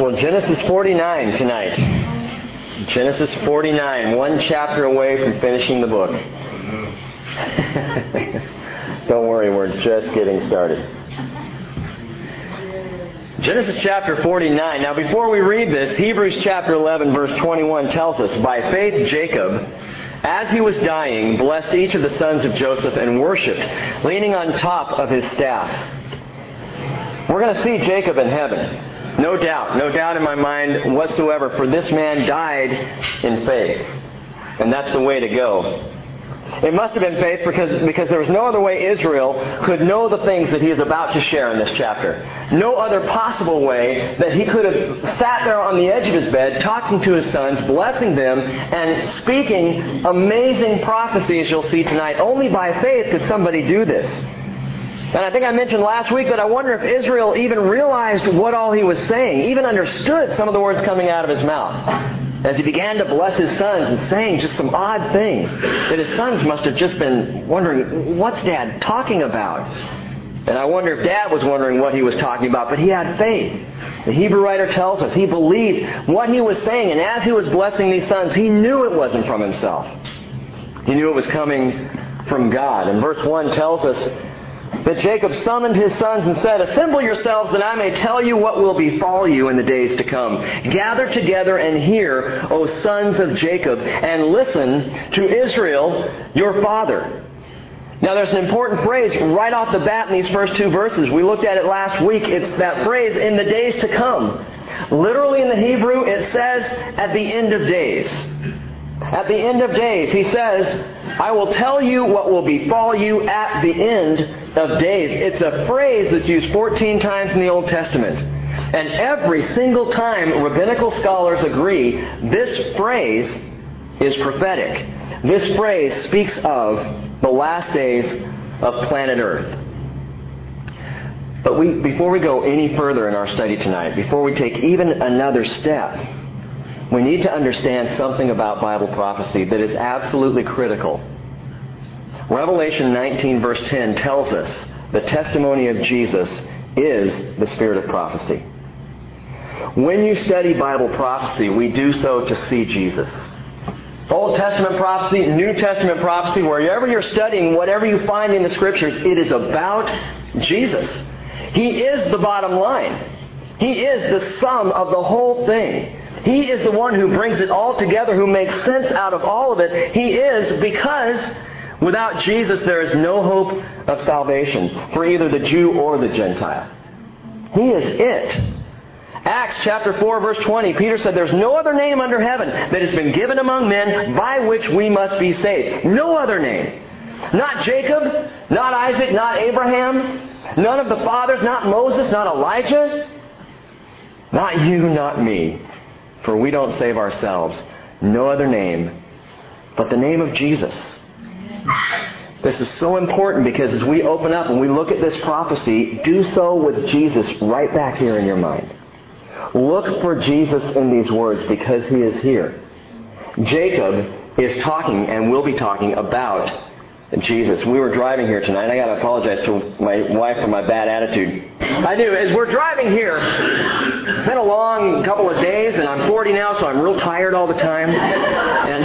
Well, Genesis 49 tonight. Genesis 49, one chapter away from finishing the book. Don't worry, we're just getting started. Genesis chapter 49. Now, before we read this, Hebrews chapter 11, verse 21 tells us, By faith, Jacob, as he was dying, blessed each of the sons of Joseph and worshiped, leaning on top of his staff. We're going to see Jacob in heaven. No doubt, no doubt in my mind whatsoever, for this man died in faith. And that's the way to go. It must have been faith because, because there was no other way Israel could know the things that he is about to share in this chapter. No other possible way that he could have sat there on the edge of his bed, talking to his sons, blessing them, and speaking amazing prophecies you'll see tonight. Only by faith could somebody do this. And I think I mentioned last week that I wonder if Israel even realized what all he was saying, even understood some of the words coming out of his mouth. As he began to bless his sons and saying just some odd things that his sons must have just been wondering, what's dad talking about? And I wonder if dad was wondering what he was talking about, but he had faith. The Hebrew writer tells us he believed what he was saying, and as he was blessing these sons, he knew it wasn't from himself. He knew it was coming from God. And verse 1 tells us that Jacob summoned his sons and said, Assemble yourselves that I may tell you what will befall you in the days to come. Gather together and hear, O sons of Jacob, and listen to Israel, your father. Now there's an important phrase right off the bat in these first two verses. We looked at it last week. It's that phrase, in the days to come. Literally in the Hebrew, it says, at the end of days. At the end of days, he says, I will tell you what will befall you at the end of days. It's a phrase that's used 14 times in the Old Testament. And every single time rabbinical scholars agree this phrase is prophetic. This phrase speaks of the last days of planet Earth. But we, before we go any further in our study tonight, before we take even another step, we need to understand something about Bible prophecy that is absolutely critical Revelation 19, verse 10 tells us the testimony of Jesus is the spirit of prophecy. When you study Bible prophecy, we do so to see Jesus. Old Testament prophecy, New Testament prophecy, wherever you're studying, whatever you find in the Scriptures, it is about Jesus. He is the bottom line. He is the sum of the whole thing. He is the one who brings it all together, who makes sense out of all of it. He is because Without Jesus, there is no hope of salvation for either the Jew or the Gentile. He is it. Acts chapter 4 verse 20, Peter said, There's no other name under heaven that has been given among men by which we must be saved. No other name. Not Jacob, not Isaac, not Abraham, none of the fathers, not Moses, not Elijah, not you, not me. For we don't save ourselves. No other name but the name of Jesus. This is so important because as we open up and we look at this prophecy, do so with Jesus right back here in your mind. Look for Jesus in these words because he is here. Jacob is talking and will be talking about Jesus. We were driving here tonight. I got to apologize to my wife for my bad attitude. I do. As we're driving here, it's been a long couple of days, and I'm 40 now, so I'm real tired all the time. And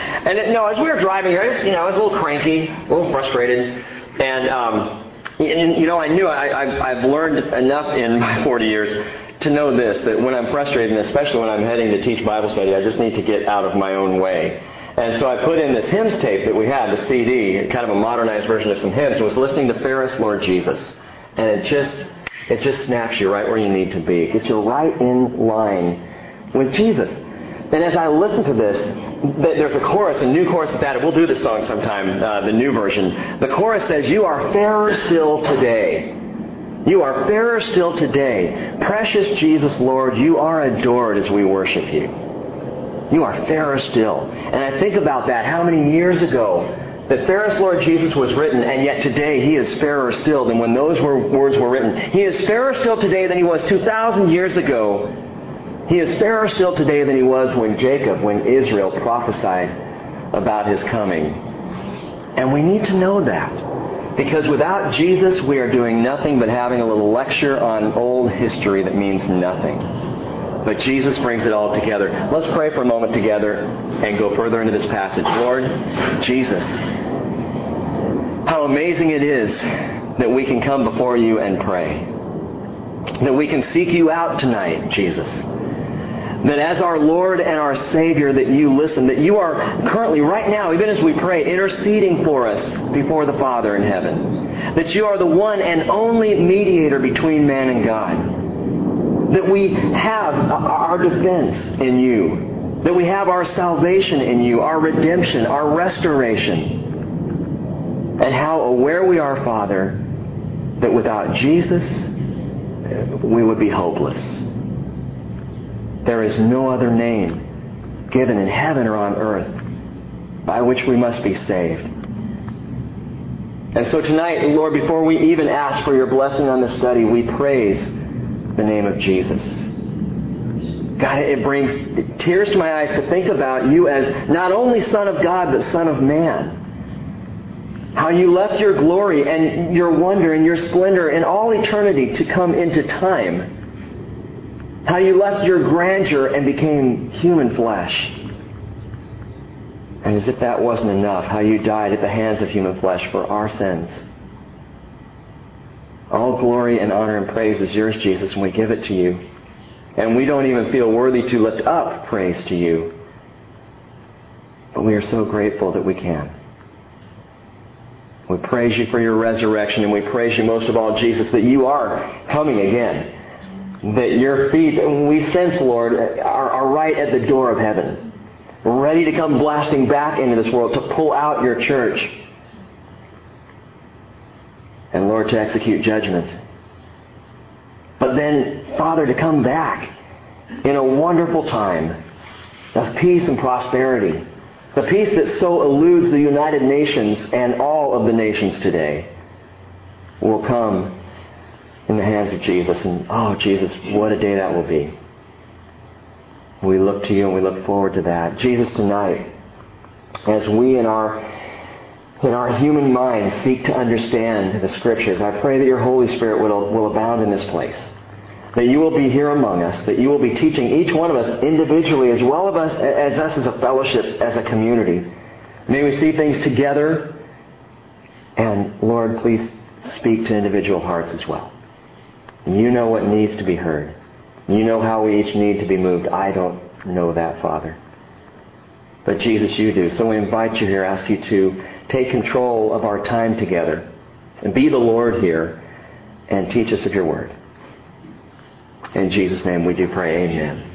And it, no, as we were driving here, I was, you know, I was a little cranky, a little frustrated, and um, and, you know, I knew I, I've, I've learned enough in my 40 years to know this that when I'm frustrated, and especially when I'm heading to teach Bible study, I just need to get out of my own way. And so I put in this hymns tape that we had, the CD, kind of a modernized version of some hymns, and was listening to Fairest Lord Jesus. And it just, it just snaps you right where you need to be. Gets you right in line with Jesus. And as I listen to this, there's a chorus, a new chorus that's added. We'll do this song sometime, uh, the new version. The chorus says, You are fairer still today. You are fairer still today. Precious Jesus, Lord, you are adored as we worship you. You are fairer still. And I think about that, how many years ago that fairest Lord Jesus was written, and yet today he is fairer still than when those were, words were written. He is fairer still today than he was 2,000 years ago he is fairer still today than he was when Jacob, when Israel prophesied about his coming. And we need to know that. Because without Jesus, we are doing nothing but having a little lecture on old history that means nothing. But Jesus brings it all together. Let's pray for a moment together and go further into this passage. Lord, Jesus, how amazing it is that we can come before you and pray. That we can seek you out tonight, Jesus. That as our Lord and our Savior, that you listen, that you are currently, right now, even as we pray, interceding for us before the Father in heaven. That you are the one and only mediator between man and God. That we have our defense in you. That we have our salvation in you, our redemption, our restoration. And how aware we are, Father, that without Jesus, we would be hopeless. There is no other name given in heaven or on earth by which we must be saved. And so tonight, Lord, before we even ask for your blessing on this study, we praise the name of Jesus. God, it brings tears to my eyes to think about you as not only Son of God, but Son of Man. How you left your glory and your wonder and your splendor in all eternity to come into time how you left your grandeur and became human flesh. And as if that wasn't enough, how you died at the hands of human flesh for our sins. All glory and honor and praise is yours, Jesus, and we give it to you. And we don't even feel worthy to lift up praise to you. But we are so grateful that we can. We praise you for your resurrection, and we praise you most of all, Jesus, that you are coming again that your feet, we sense, Lord, are, are right at the door of heaven, ready to come blasting back into this world to pull out your church. And Lord, to execute judgment. But then, Father, to come back in a wonderful time of peace and prosperity. The peace that so eludes the United Nations and all of the nations today will come in the hands of Jesus. And oh, Jesus, what a day that will be. We look to you and we look forward to that. Jesus, tonight, as we in our in our human minds seek to understand the Scriptures, I pray that your Holy Spirit will, will abound in this place. That you will be here among us, that you will be teaching each one of us individually as well as us as, us as a fellowship, as a community. May we see things together. And Lord, please speak to individual hearts as well. You know what needs to be heard. You know how we each need to be moved. I don't know that, Father. But Jesus, you do. So we invite you here, ask you to take control of our time together and be the Lord here and teach us of your word. In Jesus' name we do pray. Amen.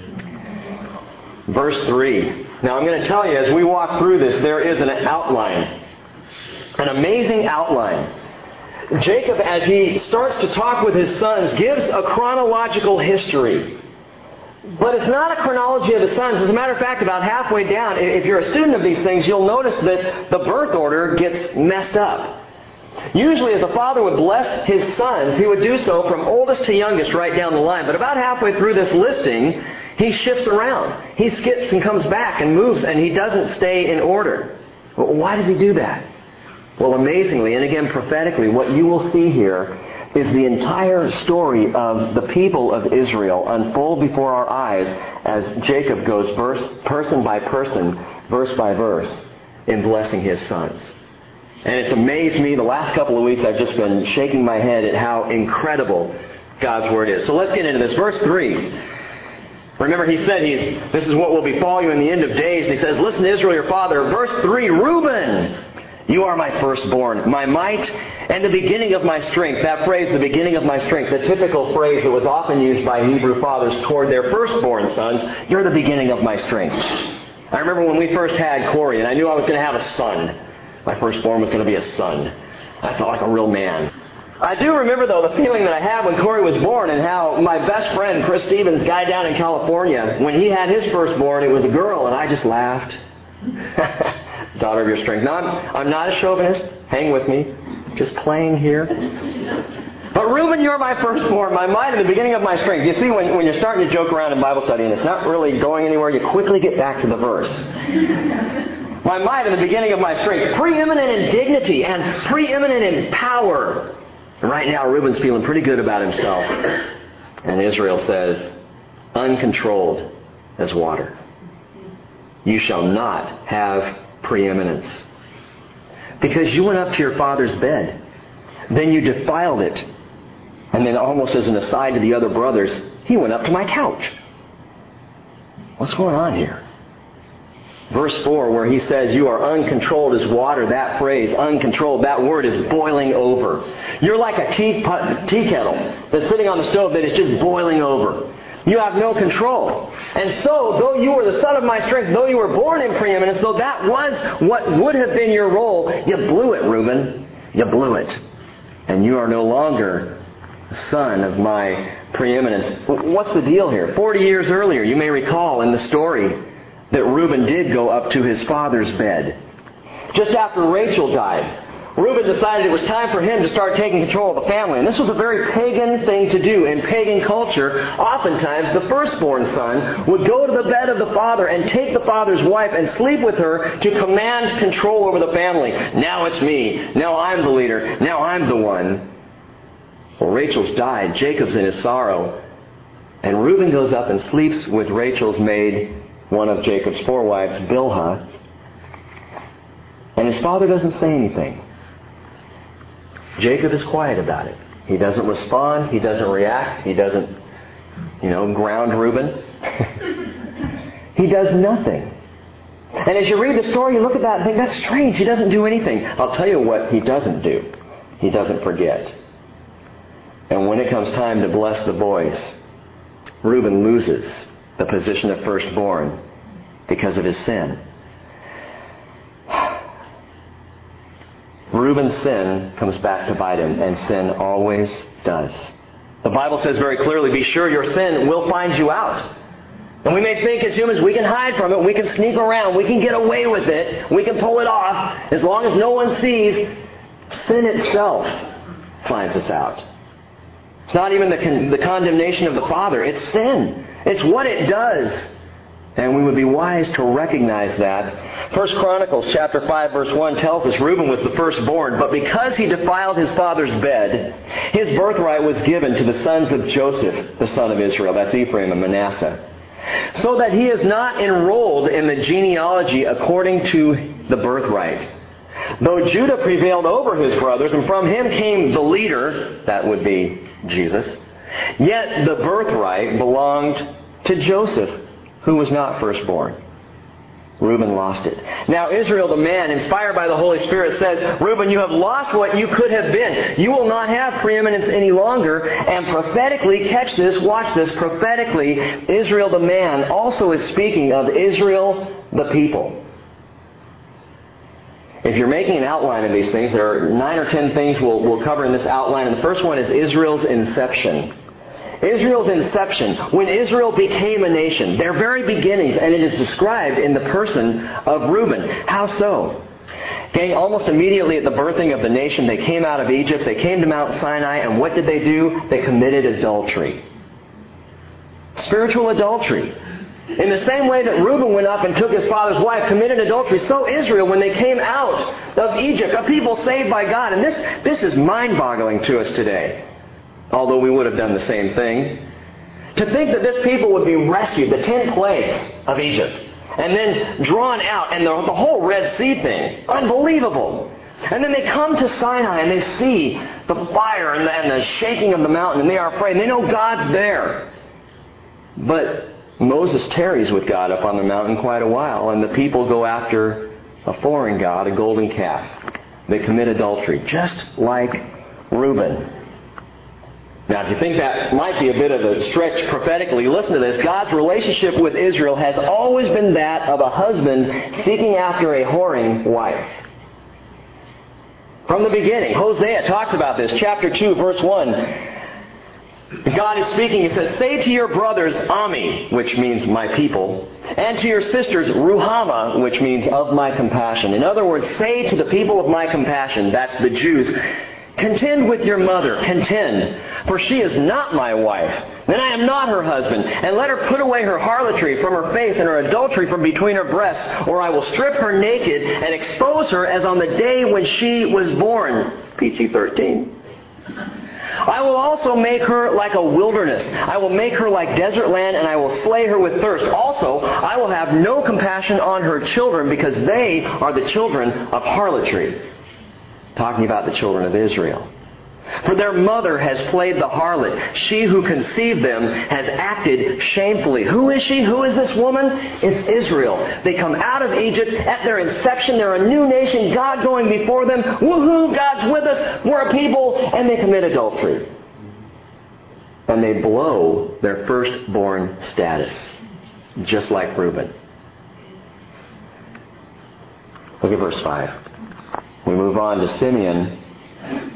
Verse 3. Now I'm going to tell you, as we walk through this, there is an outline. An amazing outline Jacob, as he starts to talk with his sons, gives a chronological history. But it's not a chronology of the sons. As a matter of fact, about halfway down, if you're a student of these things, you'll notice that the birth order gets messed up. Usually, as a father would bless his sons, he would do so from oldest to youngest right down the line. But about halfway through this listing, he shifts around. He skips and comes back and moves, and he doesn't stay in order. Why does he do that? Well, amazingly, and again prophetically, what you will see here is the entire story of the people of Israel unfold before our eyes as Jacob goes verse, person by person, verse by verse, in blessing his sons. And it's amazed me the last couple of weeks I've just been shaking my head at how incredible God's Word is. So let's get into this. Verse 3. Remember, he said he's, this is what will befall you in the end of days. And he says, Listen to Israel, your father. Verse 3 Reuben, you are my firstborn, my might, and the beginning of my strength. That phrase, the beginning of my strength, the typical phrase that was often used by Hebrew fathers toward their firstborn sons, you're the beginning of my strength. I remember when we first had Corey, and I knew I was going to have a son. My firstborn was going to be a son. I felt like a real man. I do remember, though, the feeling that I had when Corey was born and how my best friend, Chris Stevens, guy down in California, when he had his firstborn, it was a girl, and I just laughed. daughter of your strength. Now, I'm, I'm not a chauvinist. Hang with me. Just playing here. But Reuben, you're my firstborn, my might, and the beginning of my strength. You see, when, when you're starting to joke around in Bible study and it's not really going anywhere, you quickly get back to the verse. my might and the beginning of my strength, preeminent in dignity and preeminent in power. And right now, Reuben's feeling pretty good about himself. And Israel says, uncontrolled as water. You shall not have preeminence. Because you went up to your father's bed. Then you defiled it. And then, almost as an aside to the other brothers, he went up to my couch. What's going on here? Verse 4, where he says, You are uncontrolled as water, that phrase, uncontrolled, that word is boiling over. You're like a tea, tea kettle that's sitting on the stove that is just boiling over. You have no control. And so, though you were the son of my strength, though you were born in preeminence, though that was what would have been your role, you blew it, Reuben. You blew it. And you are no longer the son of my preeminence. What's the deal here? Forty years earlier, you may recall in the story that Reuben did go up to his father's bed. Just after Rachel died, Reuben decided it was time for him to start taking control of the family. And this was a very pagan thing to do. In pagan culture, oftentimes the firstborn son would go to the bed of the father and take the father's wife and sleep with her to command control over the family. Now it's me. Now I'm the leader. Now I'm the one. Well, Rachel's died. Jacob's in his sorrow. And Reuben goes up and sleeps with Rachel's maid, one of Jacob's four wives, Bilhah. And his father doesn't say anything. Jacob is quiet about it. He doesn't respond. He doesn't react. He doesn't, you know, ground Reuben. he does nothing. And as you read the story, you look at that and think, that's strange. He doesn't do anything. I'll tell you what he doesn't do. He doesn't forget. And when it comes time to bless the boys, Reuben loses the position of firstborn because of his sin. Reuben's sin comes back to bite him, and sin always does. The Bible says very clearly, be sure your sin will find you out. And we may think as humans we can hide from it, we can sneak around, we can get away with it, we can pull it off. As long as no one sees, sin itself finds us out. It's not even the, con- the condemnation of the Father, it's sin. It's what it does. And we would be wise to recognize that. First Chronicles chapter 5 verse 1 tells us Reuben was the firstborn, but because he defiled his father's bed, his birthright was given to the sons of Joseph, the son of Israel. That's Ephraim and Manasseh. So that he is not enrolled in the genealogy according to the birthright. Though Judah prevailed over his brothers, and from him came the leader, that would be Jesus, yet the birthright belonged to Joseph, who was not firstborn. Reuben lost it. Now Israel, the man, inspired by the Holy Spirit, says, Reuben, you have lost what you could have been. You will not have preeminence any longer. And prophetically, catch this, watch this, prophetically, Israel, the man, also is speaking of Israel, the people. If you're making an outline of these things, there are nine or ten things we'll, we'll cover in this outline. And the first one is Israel's inception. Israel's inception, when Israel became a nation, their very beginnings, and it is described in the person of Reuben. How so? Okay, almost immediately at the birthing of the nation, they came out of Egypt, they came to Mount Sinai, and what did they do? They committed adultery. Spiritual adultery. In the same way that Reuben went up and took his father's wife, committed adultery, so Israel, when they came out of Egypt, a people saved by God. And this, this is mind boggling to us today although we would have done the same thing. To think that this people would be rescued, the ten plagues of Egypt, and then drawn out, and the, the whole Red Sea thing, unbelievable. And then they come to Sinai and they see the fire and the, and the shaking of the mountain, and they are afraid. They know God's there. But Moses tarries with God up on the mountain quite a while, and the people go after a foreign god, a golden calf. They commit adultery, just like Reuben. Now, if you think that might be a bit of a stretch prophetically, listen to this. God's relationship with Israel has always been that of a husband seeking after a whoring wife. From the beginning, Hosea talks about this, chapter 2, verse 1. God is speaking. He says, Say to your brothers, Ammi, which means my people, and to your sisters, Ruhamah, which means of my compassion. In other words, say to the people of my compassion, that's the Jews, Contend with your mother, contend, for she is not my wife. Then I am not her husband. And let her put away her harlotry from her face and her adultery from between her breasts, or I will strip her naked and expose her as on the day when she was born. PG 13. I will also make her like a wilderness. I will make her like desert land, and I will slay her with thirst. Also, I will have no compassion on her children, because they are the children of harlotry talking about the children of Israel. For their mother has played the harlot. She who conceived them has acted shamefully. Who is she? Who is this woman? It's Israel. They come out of Egypt. At their inception, they're a new nation. God going before them. Woohoo! God's with us. We're a people. And they commit adultery. And they blow their firstborn status. Just like Reuben. Look at verse 5. We move on to Simeon.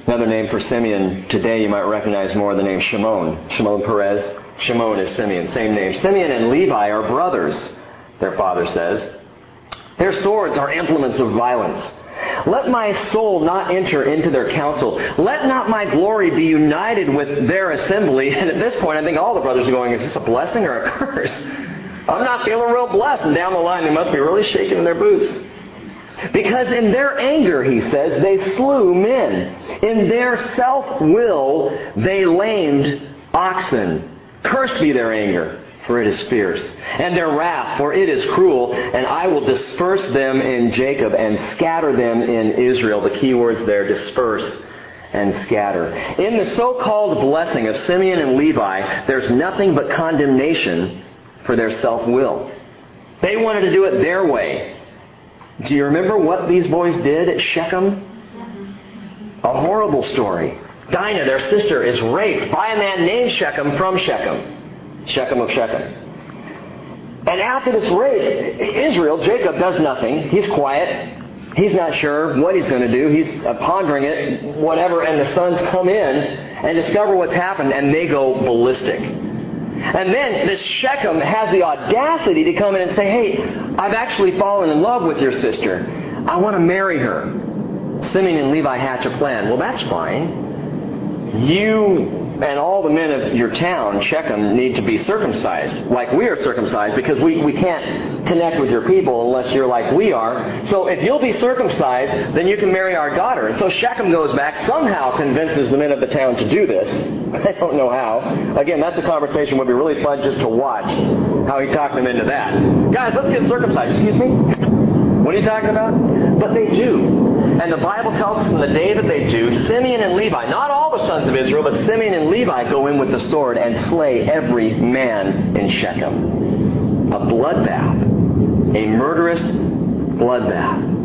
Another name for Simeon today you might recognize more the name Shimon. Shimon Peres. Shimon is Simeon. Same name. Simeon and Levi are brothers, their father says. Their swords are implements of violence. Let my soul not enter into their council. Let not my glory be united with their assembly. And at this point, I think all the brothers are going, is this a blessing or a curse? I'm not feeling real blessed. And down the line, they must be really shaking in their boots. Because in their anger, he says, they slew men. In their self will, they lamed oxen. Cursed be their anger, for it is fierce. And their wrath, for it is cruel. And I will disperse them in Jacob and scatter them in Israel. The key words there disperse and scatter. In the so called blessing of Simeon and Levi, there's nothing but condemnation for their self will. They wanted to do it their way. Do you remember what these boys did at Shechem? A horrible story. Dinah, their sister, is raped by a man named Shechem from Shechem. Shechem of Shechem. And after this rape, Israel, Jacob, does nothing. He's quiet. He's not sure what he's going to do. He's pondering it, whatever, and the sons come in and discover what's happened, and they go ballistic. And then this Shechem has the audacity to come in and say, Hey, I've actually fallen in love with your sister. I want to marry her. Simeon and Levi hatch a plan. Well, that's fine. You and all the men of your town, Shechem, need to be circumcised, like we are circumcised, because we, we can't connect with your people unless you're like we are. So if you'll be circumcised, then you can marry our daughter. And so Shechem goes back, somehow convinces the men of the town to do this. I don't know how. Again, that's a conversation would be really fun just to watch how he talked them into that. Guys, let's get circumcised. Excuse me? What are you talking about? But they do. And the Bible tells us in the day that they do, Simeon and Levi, not all the sons of Israel, but Simeon and Levi go in with the sword and slay every man in Shechem. A bloodbath. A murderous bloodbath.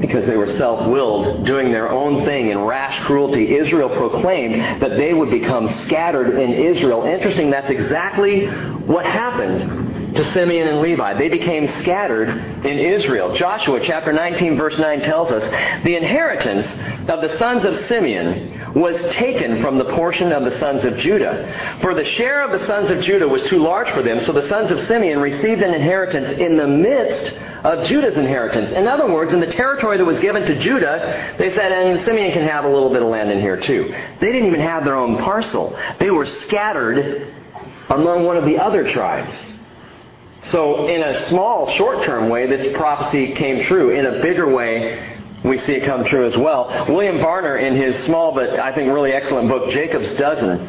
Because they were self willed, doing their own thing in rash cruelty, Israel proclaimed that they would become scattered in Israel. Interesting, that's exactly what happened to Simeon and Levi. They became scattered in Israel. Joshua chapter 19 verse 9 tells us, the inheritance of the sons of Simeon was taken from the portion of the sons of Judah. For the share of the sons of Judah was too large for them, so the sons of Simeon received an inheritance in the midst of Judah's inheritance. In other words, in the territory that was given to Judah, they said, and Simeon can have a little bit of land in here too. They didn't even have their own parcel. They were scattered among one of the other tribes. So, in a small, short term way, this prophecy came true. In a bigger way, we see it come true as well. William Varner, in his small but I think really excellent book, Jacob's Dozen,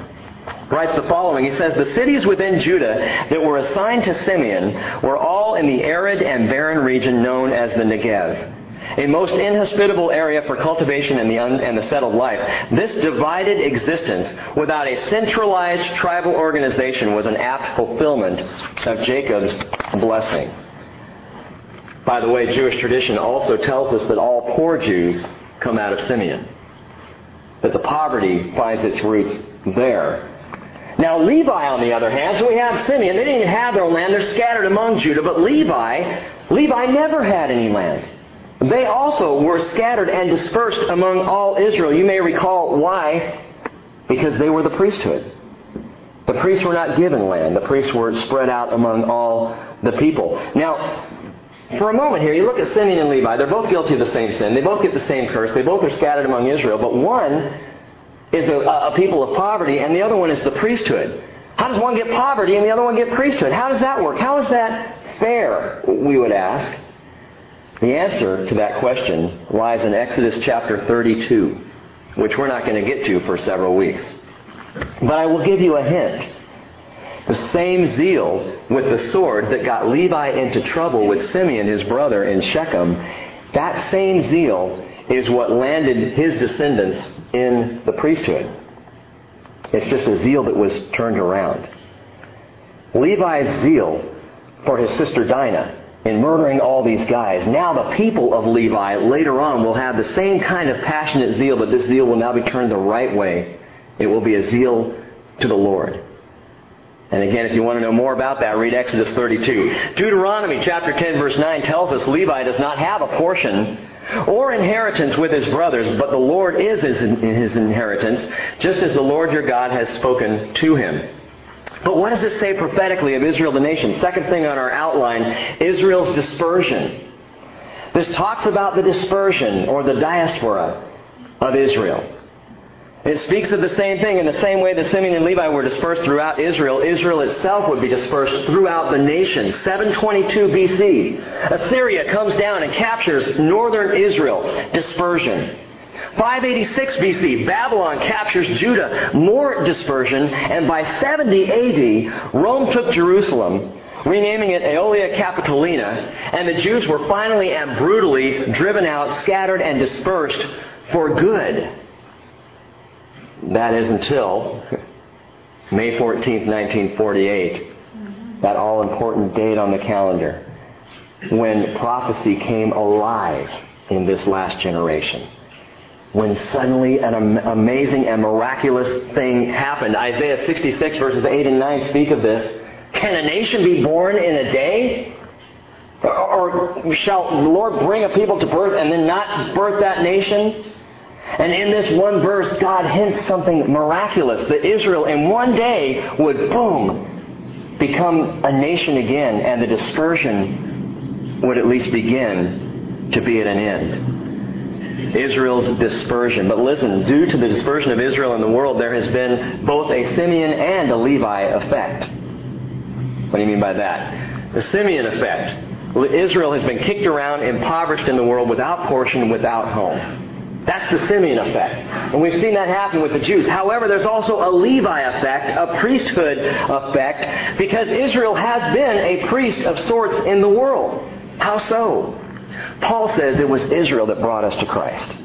writes the following. He says, The cities within Judah that were assigned to Simeon were all in the arid and barren region known as the Negev a most inhospitable area for cultivation and the, un- and the settled life. This divided existence without a centralized tribal organization was an apt fulfillment of Jacob's blessing. By the way, Jewish tradition also tells us that all poor Jews come out of Simeon, that the poverty finds its roots there. Now, Levi, on the other hand, so we have Simeon. They didn't even have their own land. They're scattered among Judah. But Levi, Levi never had any land. They also were scattered and dispersed among all Israel. You may recall why. Because they were the priesthood. The priests were not given land. The priests were spread out among all the people. Now, for a moment here, you look at Simeon and Levi. They're both guilty of the same sin. They both get the same curse. They both are scattered among Israel. But one is a, a people of poverty, and the other one is the priesthood. How does one get poverty and the other one get priesthood? How does that work? How is that fair, we would ask? The answer to that question lies in Exodus chapter 32, which we're not going to get to for several weeks. But I will give you a hint. The same zeal with the sword that got Levi into trouble with Simeon, his brother, in Shechem, that same zeal is what landed his descendants in the priesthood. It's just a zeal that was turned around. Levi's zeal for his sister Dinah in murdering all these guys. Now the people of Levi later on will have the same kind of passionate zeal, but this zeal will now be turned the right way. It will be a zeal to the Lord. And again, if you want to know more about that, read Exodus 32. Deuteronomy chapter 10 verse 9 tells us Levi does not have a portion or inheritance with his brothers, but the Lord is his, inheritance, just as the Lord your God has spoken to him. But what does it say prophetically of Israel the nation? Second thing on our outline, Israel's dispersion. This talks about the dispersion or the diaspora of Israel. It speaks of the same thing in the same way that Simeon and Levi were dispersed throughout Israel. Israel itself would be dispersed throughout the nation. 722 BC, Assyria comes down and captures northern Israel. Dispersion. 586 BC, Babylon captures Judah. More dispersion. And by 70 AD, Rome took Jerusalem renaming it Aelia Capitolina, and the Jews were finally and brutally driven out, scattered, and dispersed for good. That is until May 14th, 1948, that all important date on the calendar, when prophecy came alive in this last generation. When suddenly an amazing and miraculous thing happened. Isaiah 66 verses 8 and 9 speak of this. Can a nation be born in a day? Or shall the Lord bring a people to birth and then not birth that nation? And in this one verse, God hints something miraculous that Israel in one day would, boom, become a nation again, and the dispersion would at least begin to be at an end. Israel's dispersion. But listen, due to the dispersion of Israel in the world, there has been both a Simeon and a Levi effect. What do you mean by that? The Simeon effect. Israel has been kicked around, impoverished in the world, without portion, without home. That's the Simeon effect. And we've seen that happen with the Jews. However, there's also a Levi effect, a priesthood effect, because Israel has been a priest of sorts in the world. How so? Paul says it was Israel that brought us to Christ.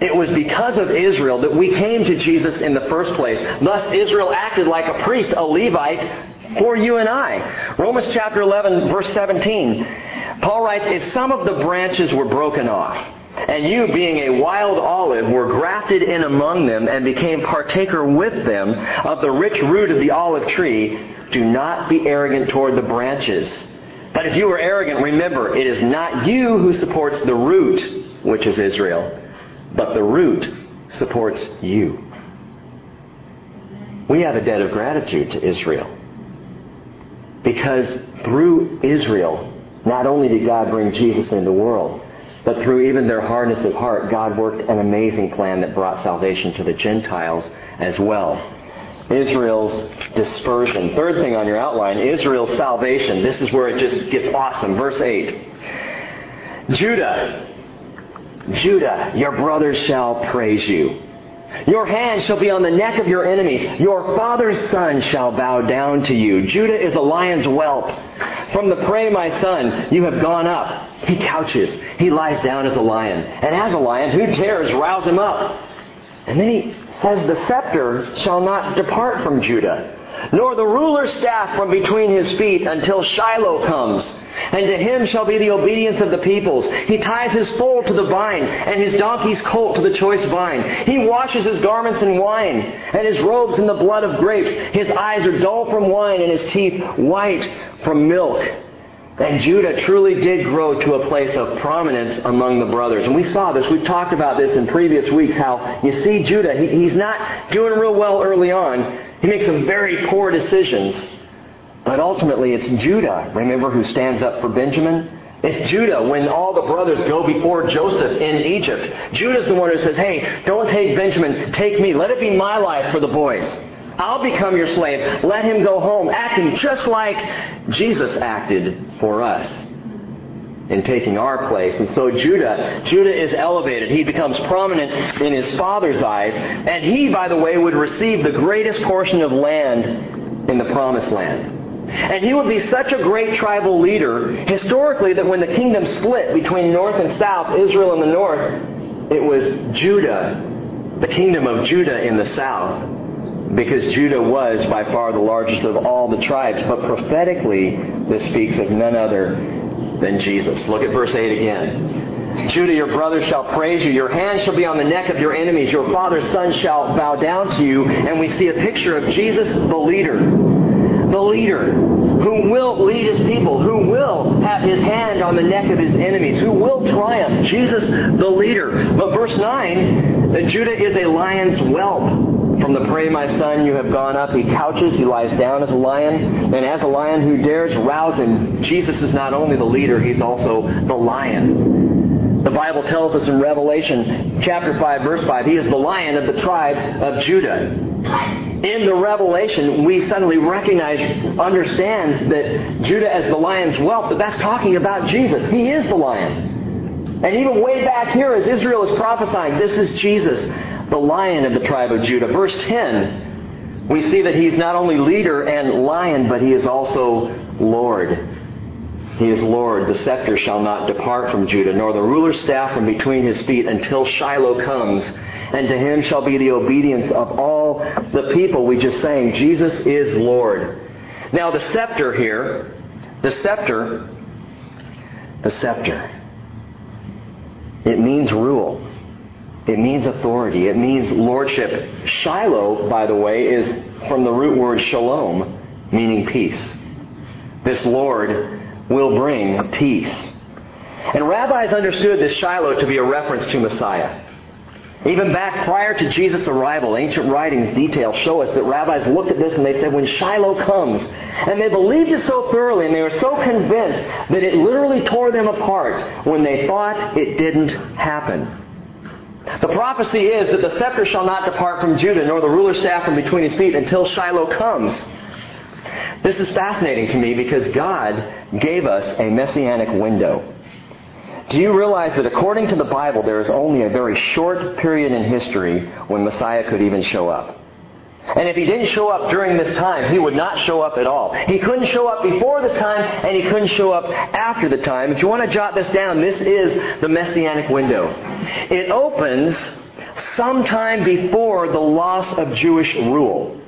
It was because of Israel that we came to Jesus in the first place. Thus, Israel acted like a priest, a Levite, for you and I. Romans chapter 11, verse 17. Paul writes, If some of the branches were broken off, and you, being a wild olive, were grafted in among them and became partaker with them of the rich root of the olive tree. Do not be arrogant toward the branches. But if you are arrogant, remember, it is not you who supports the root, which is Israel, but the root supports you. We have a debt of gratitude to Israel. Because through Israel, not only did God bring Jesus into the world, but through even their hardness of heart, God worked an amazing plan that brought salvation to the Gentiles as well. Israel's dispersion. Third thing on your outline, Israel's salvation. This is where it just gets awesome. Verse 8. Judah. Judah, your brothers shall praise you. Your hand shall be on the neck of your enemies. Your father's son shall bow down to you. Judah is a lion's whelp. From the prey, my son, you have gone up. He couches. He lies down as a lion. And as a lion, who dares rouse him up? And then he says, The scepter shall not depart from Judah, nor the ruler's staff from between his feet until Shiloh comes. And to him shall be the obedience of the peoples. He ties his foal to the vine, and his donkey's colt to the choice vine. He washes his garments in wine, and his robes in the blood of grapes. His eyes are dull from wine, and his teeth white from milk. And Judah truly did grow to a place of prominence among the brothers. And we saw this. We've talked about this in previous weeks, how you see Judah, he, he's not doing real well early on. He makes some very poor decisions. But ultimately, it's Judah, remember, who stands up for Benjamin, It's Judah when all the brothers go before Joseph in Egypt. Judah's the one who says, hey, don't take Benjamin, take me. Let it be my life for the boys. I'll become your slave. Let him go home, acting just like Jesus acted for us in taking our place. And so Judah, Judah is elevated. He becomes prominent in his father's eyes. And he, by the way, would receive the greatest portion of land in the promised land. And he would be such a great tribal leader historically that when the kingdom split between north and south, Israel in the north, it was Judah, the kingdom of Judah in the south, because Judah was by far the largest of all the tribes. But prophetically, this speaks of none other than Jesus. Look at verse 8 again. Judah, your brother shall praise you. Your hand shall be on the neck of your enemies. Your father's son shall bow down to you. And we see a picture of Jesus, the leader. The leader who will lead his people, who will have his hand on the neck of his enemies, who will triumph. Jesus, the leader. But verse 9, that Judah is a lion's whelp. From the prey, my son, you have gone up. He couches, he lies down as a lion. And as a lion who dares rouse him, Jesus is not only the leader, he's also the lion. The Bible tells us in Revelation chapter 5, verse 5, he is the lion of the tribe of Judah. In the revelation, we suddenly recognize, understand that Judah as the lion's whelp, but that's talking about Jesus. He is the lion. And even way back here, as Israel is prophesying, this is Jesus the lion of the tribe of Judah. Verse 10, we see that he's not only leader and lion, but he is also Lord. He is Lord. The scepter shall not depart from Judah, nor the ruler's staff from between his feet until Shiloh comes. And to him shall be the obedience of all the people. We just saying, Jesus is Lord. Now the scepter here, the scepter, the scepter, it means rule. It means authority. It means lordship. Shiloh, by the way, is from the root word shalom, meaning peace. This Lord will bring peace. And rabbis understood this Shiloh to be a reference to Messiah. Even back prior to Jesus' arrival, ancient writings detail show us that rabbis looked at this and they said, when Shiloh comes, and they believed it so thoroughly and they were so convinced that it literally tore them apart when they thought it didn't happen. The prophecy is that the scepter shall not depart from Judah, nor the ruler's staff from between his feet until Shiloh comes. This is fascinating to me because God gave us a messianic window. Do you realize that according to the Bible, there is only a very short period in history when Messiah could even show up? And if he didn't show up during this time, he would not show up at all. He couldn't show up before this time, and he couldn't show up after the time. If you want to jot this down, this is the Messianic window. It opens sometime before the loss of Jewish rule.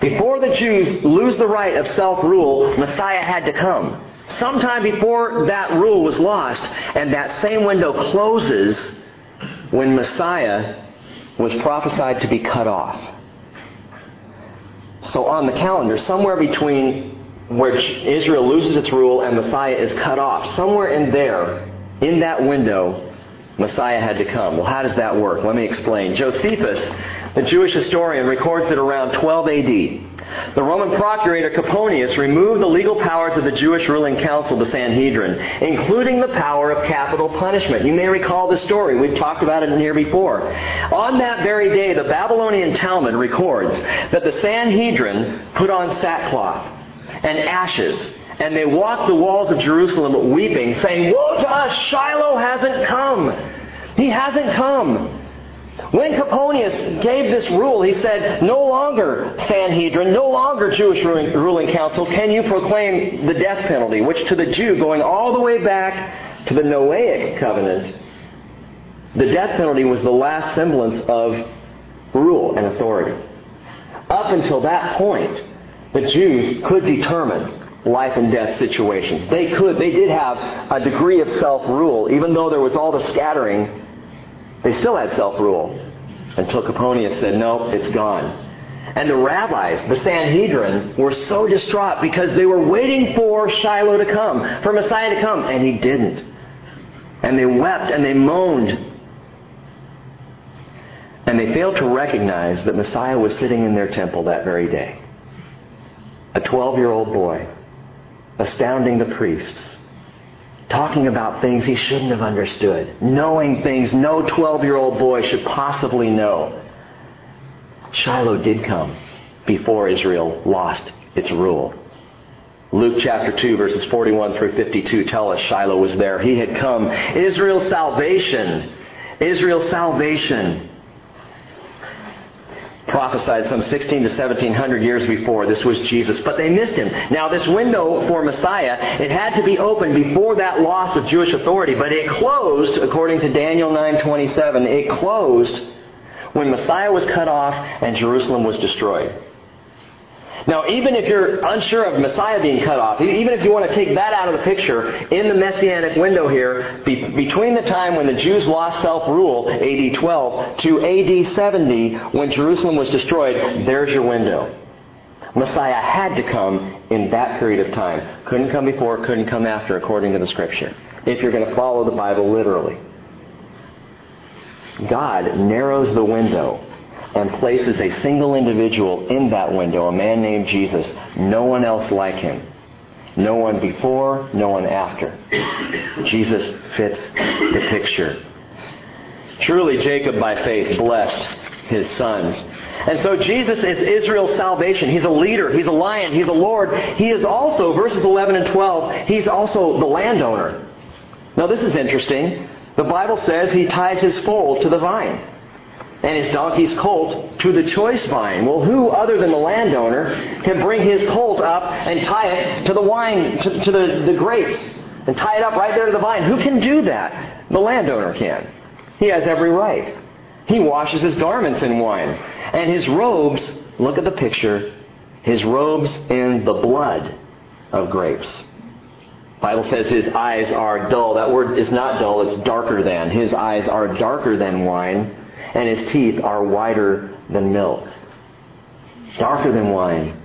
Before the Jews lose the right of self-rule, Messiah had to come. Sometime before that rule was lost, and that same window closes when Messiah was prophesied to be cut off. So on the calendar, somewhere between where Israel loses its rule and Messiah is cut off, somewhere in there, in that window, Messiah had to come. Well, how does that work? Let me explain. Josephus, the Jewish historian, records it around 12 AD. The Roman procurator Coponius removed the legal powers of the Jewish ruling council, the Sanhedrin, including the power of capital punishment. You may recall the story. We've talked about it here before. On that very day, the Babylonian Talmud records that the Sanhedrin put on sackcloth and ashes and they walked the walls of Jerusalem weeping, saying, Woe to us! Shiloh hasn't come! He hasn't come! When Coponius gave this rule, he said, no longer Sanhedrin, no longer Jewish ruling council can you proclaim the death penalty, which to the Jew, going all the way back to the Noahic covenant, the death penalty was the last semblance of rule and authority. Up until that point, the Jews could determine life and death situations. They could, they did have a degree of self-rule, even though there was all the scattering they still had self-rule until Coponius said, no, it's gone. And the rabbis, the Sanhedrin, were so distraught because they were waiting for Shiloh to come, for Messiah to come, and he didn't. And they wept and they moaned. And they failed to recognize that Messiah was sitting in their temple that very day. A 12 year old boy, astounding the priests, talking about things he shouldn't have understood, knowing things no 12 year old boy should possibly know. Shiloh did come before Israel lost its rule. Luke chapter 2 verses 41 through 52 tell us Shiloh was there. He had come. Israel's salvation. Israel's salvation prophesied some 16 to 1700 years before. This was Jesus, but they missed him. Now, this window for Messiah, it had to be opened before that loss of Jewish authority, but it closed, according to Daniel 9:27, it closed when Messiah was cut off and Jerusalem was destroyed. Now, even if you're unsure of Messiah being cut off, even if you want to take that out of the picture, in the messianic window here, be, between the time when the Jews lost self-rule, AD 12, to AD 70, when Jerusalem was destroyed, there's your window. Messiah had to come in that period of time. Couldn't come before, couldn't come after, according to the Scripture. If you're going to follow the Bible literally. God narrows the window and places a single individual in that window, a man named Jesus. No one else like him. No one before, no one after. Jesus fits the picture. Truly, Jacob by faith blessed his sons. And so Jesus is Israel's salvation. He's a leader. He's a lion. He's a Lord. He is also, verses 11 and 12, he's also the landowner. Now this is interesting. The Bible says he ties his foal to the vine and his donkey's colt to the choice vine. Well, who other than the landowner can bring his colt up and tie it to the wine, to, to the, the grapes, and tie it up right there to the vine? Who can do that? The landowner can. He has every right. He washes his garments in wine. And his robes, look at the picture, his robes in the blood of grapes. Bible says his eyes are dull. That word is not dull, it's darker than. His eyes are darker than wine and his teeth are whiter than milk. Darker than wine,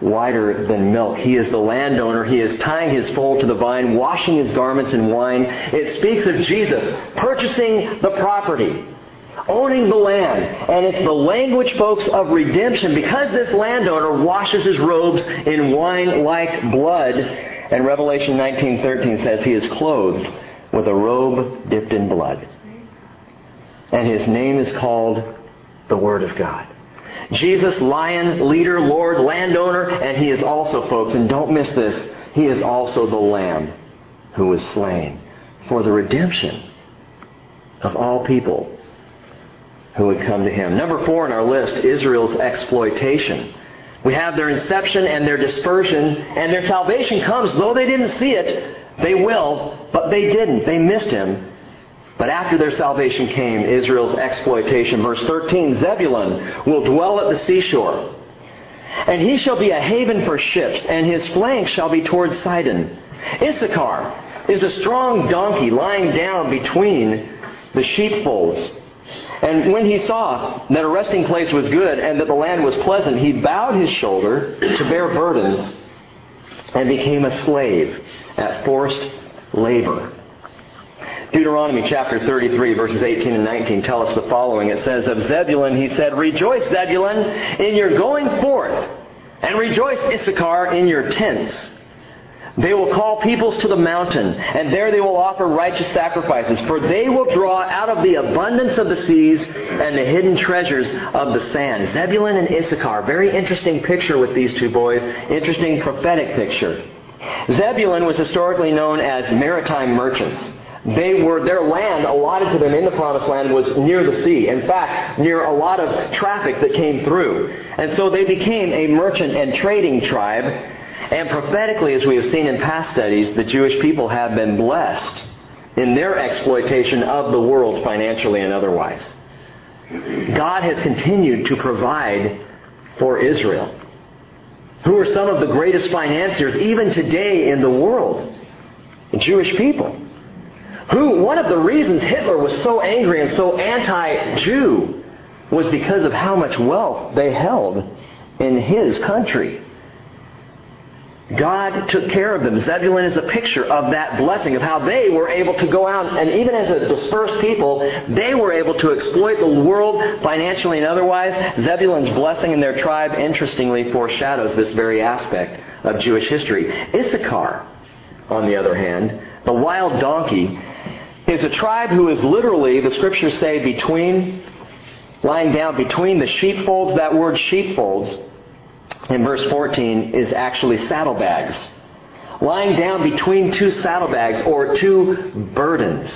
whiter than milk. He is the landowner. He is tying his foal to the vine, washing his garments in wine. It speaks of Jesus purchasing the property, owning the land. And it's the language, folks, of redemption because this landowner washes his robes in wine like blood. And Revelation 19:13 says he is clothed with a robe dipped in blood and his name is called the Word of God. Jesus, lion, leader, Lord, landowner, and he is also, folks, and don't miss this, he is also the Lamb who was slain for the redemption of all people who would come to him. Number four on our list, Israel's exploitation. We have their inception and their dispersion, and their salvation comes, though they didn't see it, they will, but they didn't. They missed him. But after their salvation came Israel's exploitation. Verse 13 Zebulun will dwell at the seashore, and he shall be a haven for ships, and his flank shall be towards Sidon. Issachar is a strong donkey lying down between the sheepfolds. And when he saw that a resting place was good and that the land was pleasant, he bowed his shoulder to bear burdens and became a slave at forced labor. Deuteronomy chapter 33 verses 18 and 19 tell us the following. It says, Of Zebulun he said, Rejoice, Zebulun, in your going forth, and rejoice, Issachar, in your tents. They will call peoples to the mountain, and there they will offer righteous sacrifices, for they will draw out of the abundance of the seas and the hidden treasures of the sand. Zebulun and Issachar, very interesting picture with these two boys, interesting prophetic picture. Zebulun was historically known as maritime merchants. They were, their land allotted to them in the promised land was near the sea. In fact, near a lot of traffic that came through. And so they became a merchant and trading tribe. And prophetically, as we have seen in past studies, the Jewish people have been blessed in their exploitation of the world financially and otherwise. God has continued to provide for Israel, who are some of the greatest financiers even today in the world. The Jewish people. Who, one of the reasons Hitler was so angry and so anti-Jew was because of how much wealth they held in his country. God took care of them. Zebulun is a picture of that blessing, of how they were able to go out, and even as a dispersed people, they were able to exploit the world financially and otherwise. Zebulun's blessing in their tribe, interestingly, foreshadows this very aspect of Jewish history. Issachar on the other hand, the wild donkey, is a tribe who is literally, the scriptures say, between, lying down between the sheepfolds. That word sheepfolds in verse 14 is actually saddlebags. Lying down between two saddlebags or two burdens.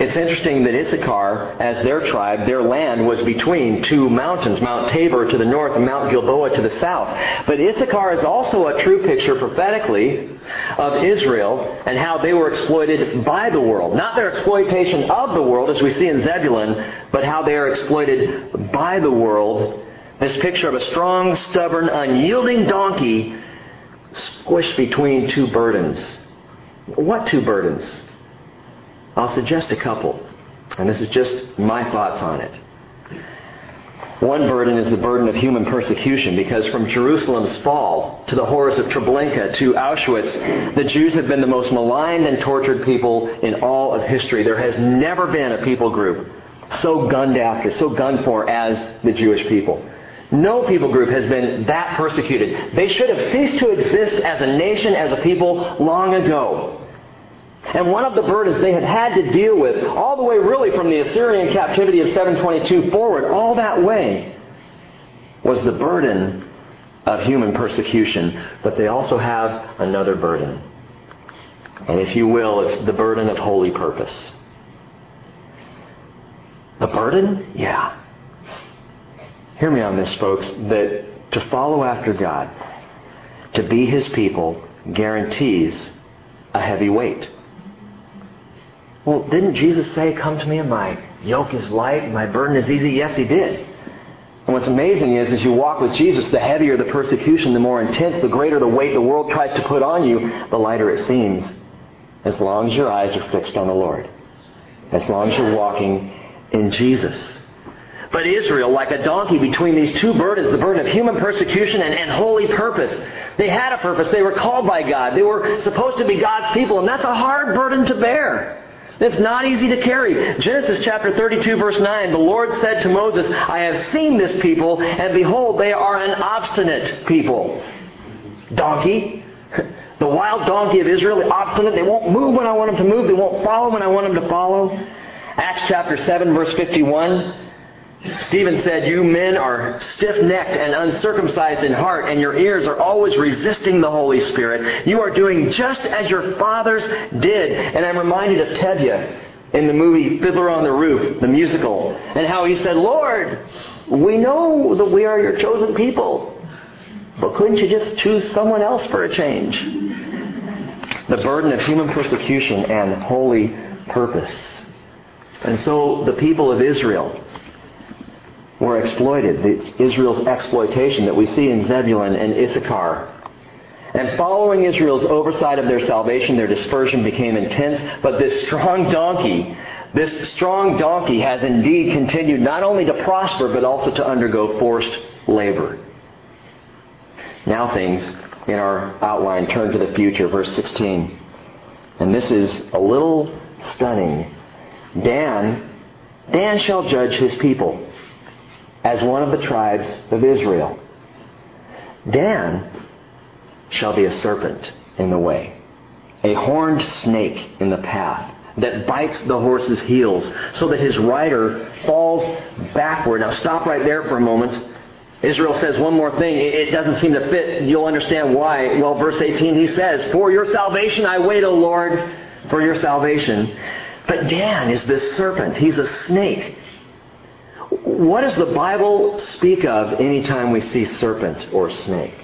It's interesting that Issachar, as their tribe, their land was between two mountains, Mount Tabor to the north and Mount Gilboa to the south. But Issachar is also a true picture prophetically of Israel and how they were exploited by the world. Not their exploitation of the world, as we see in Zebulun, but how they are exploited by the world. This picture of a strong, stubborn, unyielding donkey squished between two burdens. What two burdens? I'll suggest a couple, and this is just my thoughts on it. One burden is the burden of human persecution because from Jerusalem's fall to the horrors of Treblinka to Auschwitz, the Jews have been the most maligned and tortured people in all of history. There has never been a people group so gunned after, so gunned for as the Jewish people. No people group has been that persecuted. They should have ceased to exist as a nation, as a people, long ago. And one of the burdens they had had to deal with, all the way really from the Assyrian captivity of 722 forward, all that way, was the burden of human persecution. But they also have another burden. And if you will, it's the burden of holy purpose. The burden? Yeah. Hear me on this, folks, that to follow after God, to be His people, guarantees a heavy weight. Well, didn't Jesus say, Come to me and my yoke is light, and my burden is easy? Yes, He did. And what's amazing is, as you walk with Jesus, the heavier the persecution, the more intense, the greater the weight the world tries to put on you, the lighter it seems, as long as your eyes are fixed on the Lord. As long as you're walking in Jesus. But Israel, like a donkey between these two burdens, the burden of human persecution and, and, holy purpose, they had a purpose. They were called by God. They were supposed to be God's people, and that's a hard burden to bear. It's not easy to carry. Genesis chapter 32 verse 9, the Lord said to Moses, I have seen this people, and behold, they are an obstinate people. Donkey. The wild donkey of Israel, obstinate. They won't move when I want them to move. They won't follow when I want them to follow. Acts chapter 7 verse 51. Stephen said, You men are stiff necked and uncircumcised in heart, and your ears are always resisting the Holy Spirit. You are doing just as your fathers did. And I'm reminded of Tevye in the movie Fiddler on the Roof, the musical, and how he said, Lord, we know that we are your chosen people, but couldn't you just choose someone else for a change? The burden of human persecution and holy purpose. And so the people of Israel, were exploited. Israel's exploitation that we see in Zebulun and Issachar. And following Israel's oversight of their salvation, their dispersion became intense. But this strong donkey, this strong donkey has indeed continued not only to prosper, but also to undergo forced labor. Now things in our outline turn to the future, verse 16. And this is a little stunning. Dan, Dan shall judge his people as one of the tribes of Israel. Dan shall be a serpent in the way, a horned snake in the path that bites the horse's heels so that his rider falls backward. Now stop right there for a moment. Israel says one more thing. It doesn't seem to fit. You'll understand why. Well, verse 18, he says, For your salvation I wait, O Lord, for your salvation. But Dan is this serpent. He's a snake. What does the Bible speak of anytime we see serpent or snake?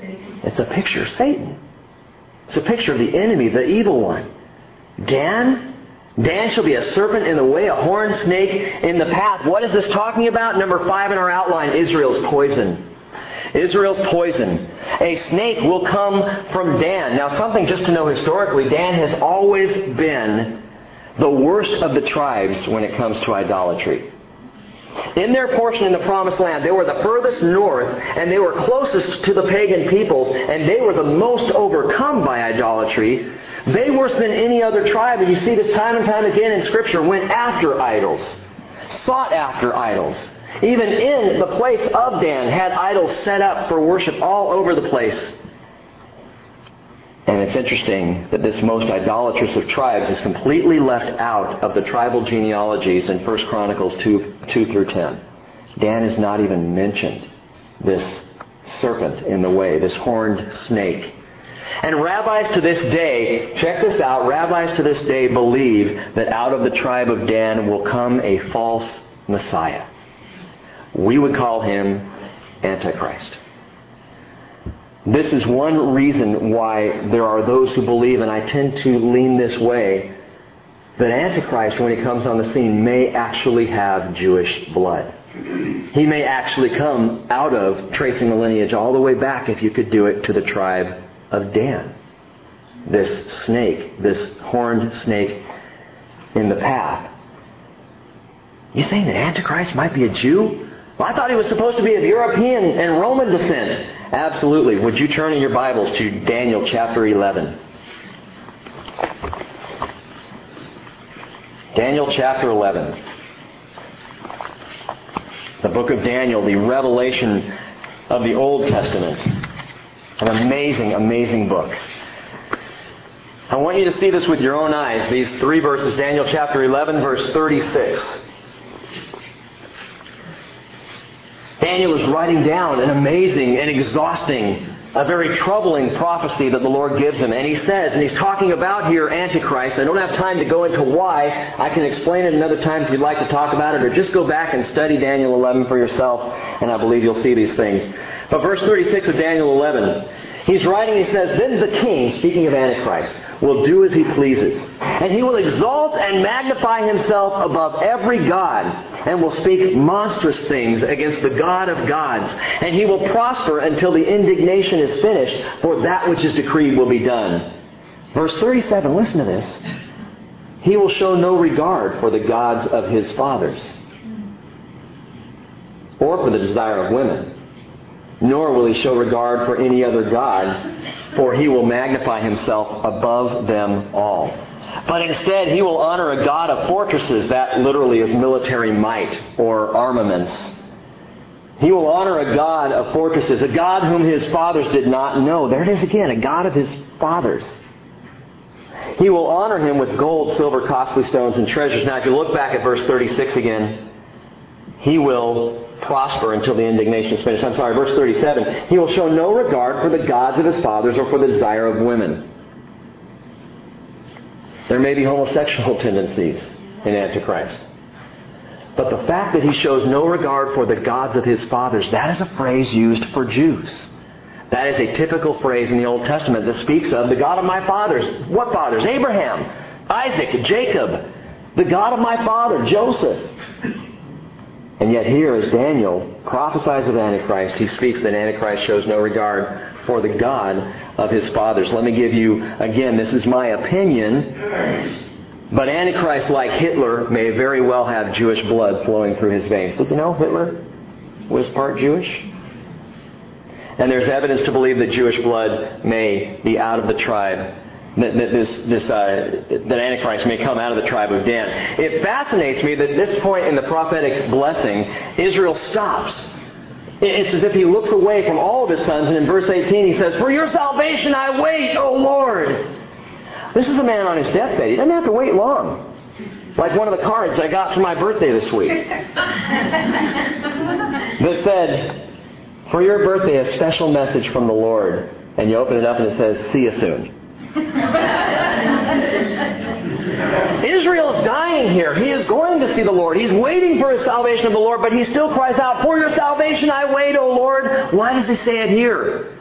It's a picture of Satan. It's a picture of the enemy, the evil one. Dan? Dan shall be a serpent in the way, a horned snake in the path. What is this talking about? Number five in our outline Israel's poison. Israel's poison. A snake will come from Dan. Now, something just to know historically Dan has always been the worst of the tribes when it comes to idolatry. In their portion in the promised land, they were the furthest north and they were closest to the pagan peoples and they were the most overcome by idolatry. They, worse than any other tribe, and you see this time and time again in Scripture, went after idols, sought after idols. Even in the place of Dan, had idols set up for worship all over the place. And it's interesting that this most idolatrous of tribes is completely left out of the tribal genealogies in 1 Chronicles 2, 2 through 10. Dan is not even mentioned. This serpent in the way, this horned snake. And rabbis to this day, check this out, rabbis to this day believe that out of the tribe of Dan will come a false Messiah. We would call him Antichrist. This is one reason why there are those who believe, and I tend to lean this way, that Antichrist, when he comes on the scene, may actually have Jewish blood. He may actually come out of tracing the lineage all the way back, if you could do it, to the tribe of Dan. This snake, this horned snake in the path. You saying that Antichrist might be a Jew? Well, I thought he was supposed to be of European and Roman descent. Absolutely. Would you turn in your Bibles to Daniel chapter 11? Daniel chapter 11. The book of Daniel, the revelation of the Old Testament. An amazing, amazing book. I want you to see this with your own eyes. These three verses, Daniel chapter 11, verse 36. Daniel is writing down an amazing and exhausting, a very troubling prophecy that the Lord gives him. And he says, and he's talking about here Antichrist. I don't have time to go into why. I can explain it another time if you'd like to talk about it, or just go back and study Daniel 11 for yourself, and I believe you'll see these things. But verse 36 of Daniel 11, he's writing, he says, Then the king, speaking of Antichrist, will do as he pleases. And he will exalt and magnify himself above every God, and will speak monstrous things against the God of gods. And he will prosper until the indignation is finished, for that which is decreed will be done. Verse 37, listen to this. He will show no regard for the gods of his fathers, or for the desire of women nor will he show regard for any other God, for he will magnify himself above them all. But instead, he will honor a God of fortresses. That literally is military might or armaments. He will honor a God of fortresses, a God whom his fathers did not know. There it is again, a God of his fathers. He will honor him with gold, silver, costly stones, and treasures. Now, if you look back at verse 36 again, he will prosper until the indignation is finished. I'm sorry, verse 37. He will show no regard for the gods of his fathers or for the desire of women. There may be homosexual tendencies in Antichrist. But the fact that he shows no regard for the gods of his fathers, that is a phrase used for Jews. That is a typical phrase in the Old Testament that speaks of the God of my fathers. What fathers? Abraham, Isaac, Jacob, the God of my father, Joseph. And yet here, as Daniel prophesies of Antichrist, he speaks that Antichrist shows no regard for the God of his fathers. Let me give you, again, this is my opinion, but Antichrist, like Hitler, may very well have Jewish blood flowing through his veins. Did you know Hitler was part Jewish? And there's evidence to believe that Jewish blood may be out of the tribe that, that this, this uh, that Antichrist may come out of the tribe of Dan. It fascinates me that at this point in the prophetic blessing, Israel stops. It's as if he looks away from all of his sons, and in verse 18 he says, For your salvation I wait, O Lord. This is a man on his deathbed. He doesn't have to wait long. Like one of the cards I got for my birthday this week. that said, For your birthday, a special message from the Lord. And you open it up and it says, See you soon. Israel's dying here. He is going to see the Lord. He's waiting for his salvation of the Lord, but he still cries out, For your salvation I wait, O Lord. Why does he say it here?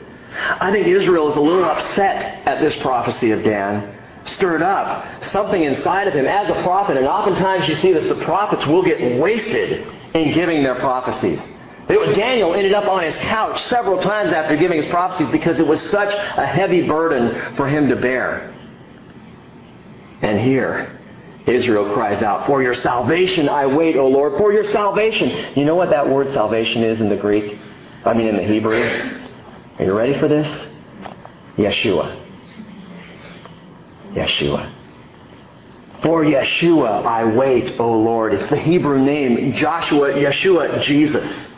I think Israel is a little upset at this prophecy of Dan. Stirred up. Something inside of him as a prophet, and oftentimes you see this, the prophets will get wasted in giving their prophecies. Daniel ended up on his couch several times after giving his prophecies because it was such a heavy burden for him to bear. And here, Israel cries out, For your salvation I wait, O Lord, for your salvation. You know what that word salvation is in the Greek? I mean, in the Hebrew? Are you ready for this? Yeshua. Yeshua. For Yeshua I wait, O Lord. It's the Hebrew name, Joshua, Yeshua, Jesus.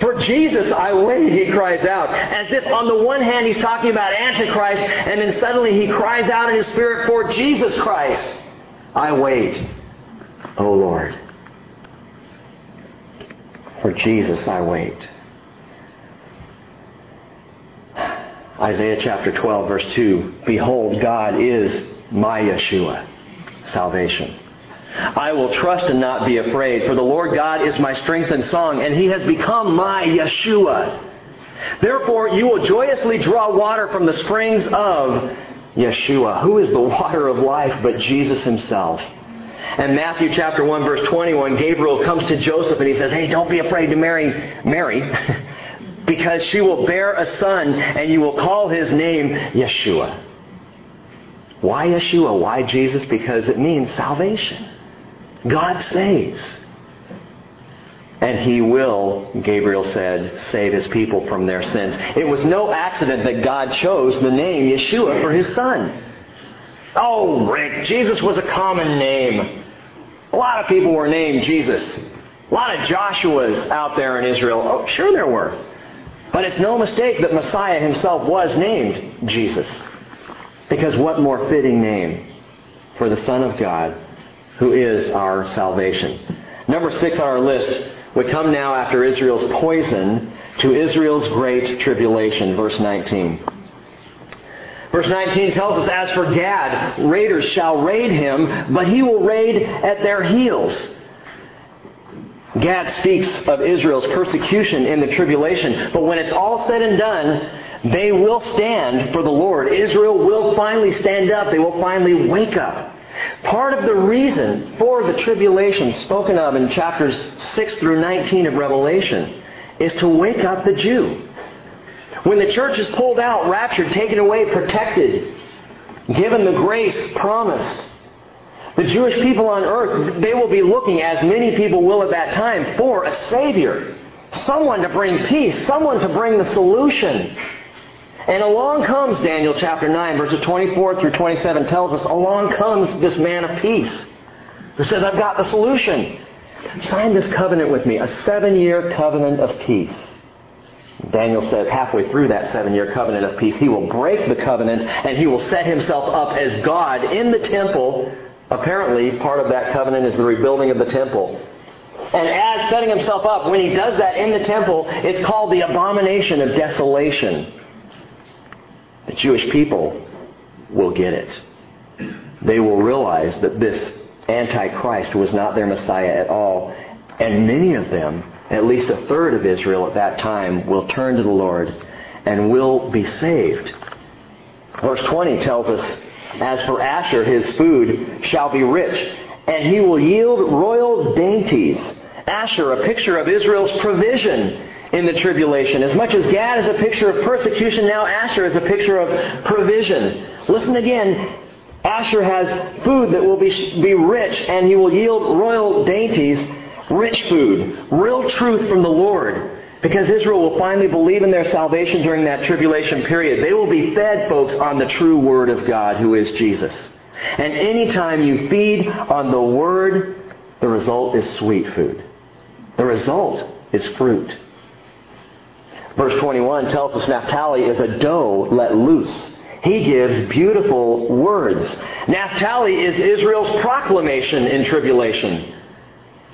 For Jesus I wait, he cries out. As if on the one hand he's talking about Antichrist, and then suddenly he cries out in his spirit, For Jesus Christ I wait, O Lord. For Jesus I wait. Isaiah chapter 12, verse 2 Behold, God is my Yeshua, salvation. I will trust and not be afraid, for the Lord God is my strength and song, and he has become my Yeshua. Therefore, you will joyously draw water from the springs of Yeshua. Who is the water of life but Jesus himself? And Matthew chapter 1 verse 21, Gabriel comes to Joseph and he says, Hey, don't be afraid to marry Mary, because she will bear a son and you will call his name Yeshua. Why Yeshua? Why Jesus? Because it means salvation. God saves. And he will, Gabriel said, save his people from their sins. It was no accident that God chose the name Yeshua for his son. Oh, Rick, Jesus was a common name. A lot of people were named Jesus. A lot of Joshuas out there in Israel. Oh, sure there were. But it's no mistake that Messiah himself was named Jesus. Because what more fitting name for the Son of God who is our salvation. Number six on our list, we come now after Israel's poison to Israel's great tribulation, verse 19. Verse 19 tells us, As for Gad, raiders shall raid him, but he will raid at their heels. Gad speaks of Israel's persecution in the tribulation, but when it's all said and done, they will stand for the Lord. Israel will finally stand up. They will finally wake up. Part of the reason for the tribulation spoken of in chapters 6 through 19 of Revelation is to wake up the Jew. When the church is pulled out, raptured, taken away, protected, given the grace promised, the Jewish people on earth, they will be looking, as many people will at that time, for a Savior. Someone to bring peace, someone to bring the solution. And along comes Daniel chapter 9, verses 24 through 27 tells us, along comes this man of peace who says, I've got the solution. Sign this covenant with me, a seven year covenant of peace. Daniel says halfway through that seven year covenant of peace, he will break the covenant and he will set himself up as God in the temple. Apparently, part of that covenant is the rebuilding of the temple. And as setting himself up, when he does that in the temple, it's called the abomination of desolation. The Jewish people will get it. They will realize that this Antichrist was not their Messiah at all. And many of them, at least a third of Israel at that time, will turn to the Lord and will be saved. Verse 20 tells us, As for Asher, his food shall be rich, and he will yield royal dainties. Asher, a picture of Israel's provision in the tribulation. As much as Gad is a picture of persecution, now Asher is a picture of provision. Listen again. Asher has food that will be, be rich, and he will yield royal dainties, rich food, real truth from the Lord. Because Israel will finally believe in their salvation during that tribulation period. They will be fed, folks, on the true Word of God, who is Jesus. And anytime you feed on the Word, the result is sweet food. The result is fruit. Verse 21 tells us Naphtali is a doe let loose. He gives beautiful words. Naphtali is Israel's proclamation in tribulation.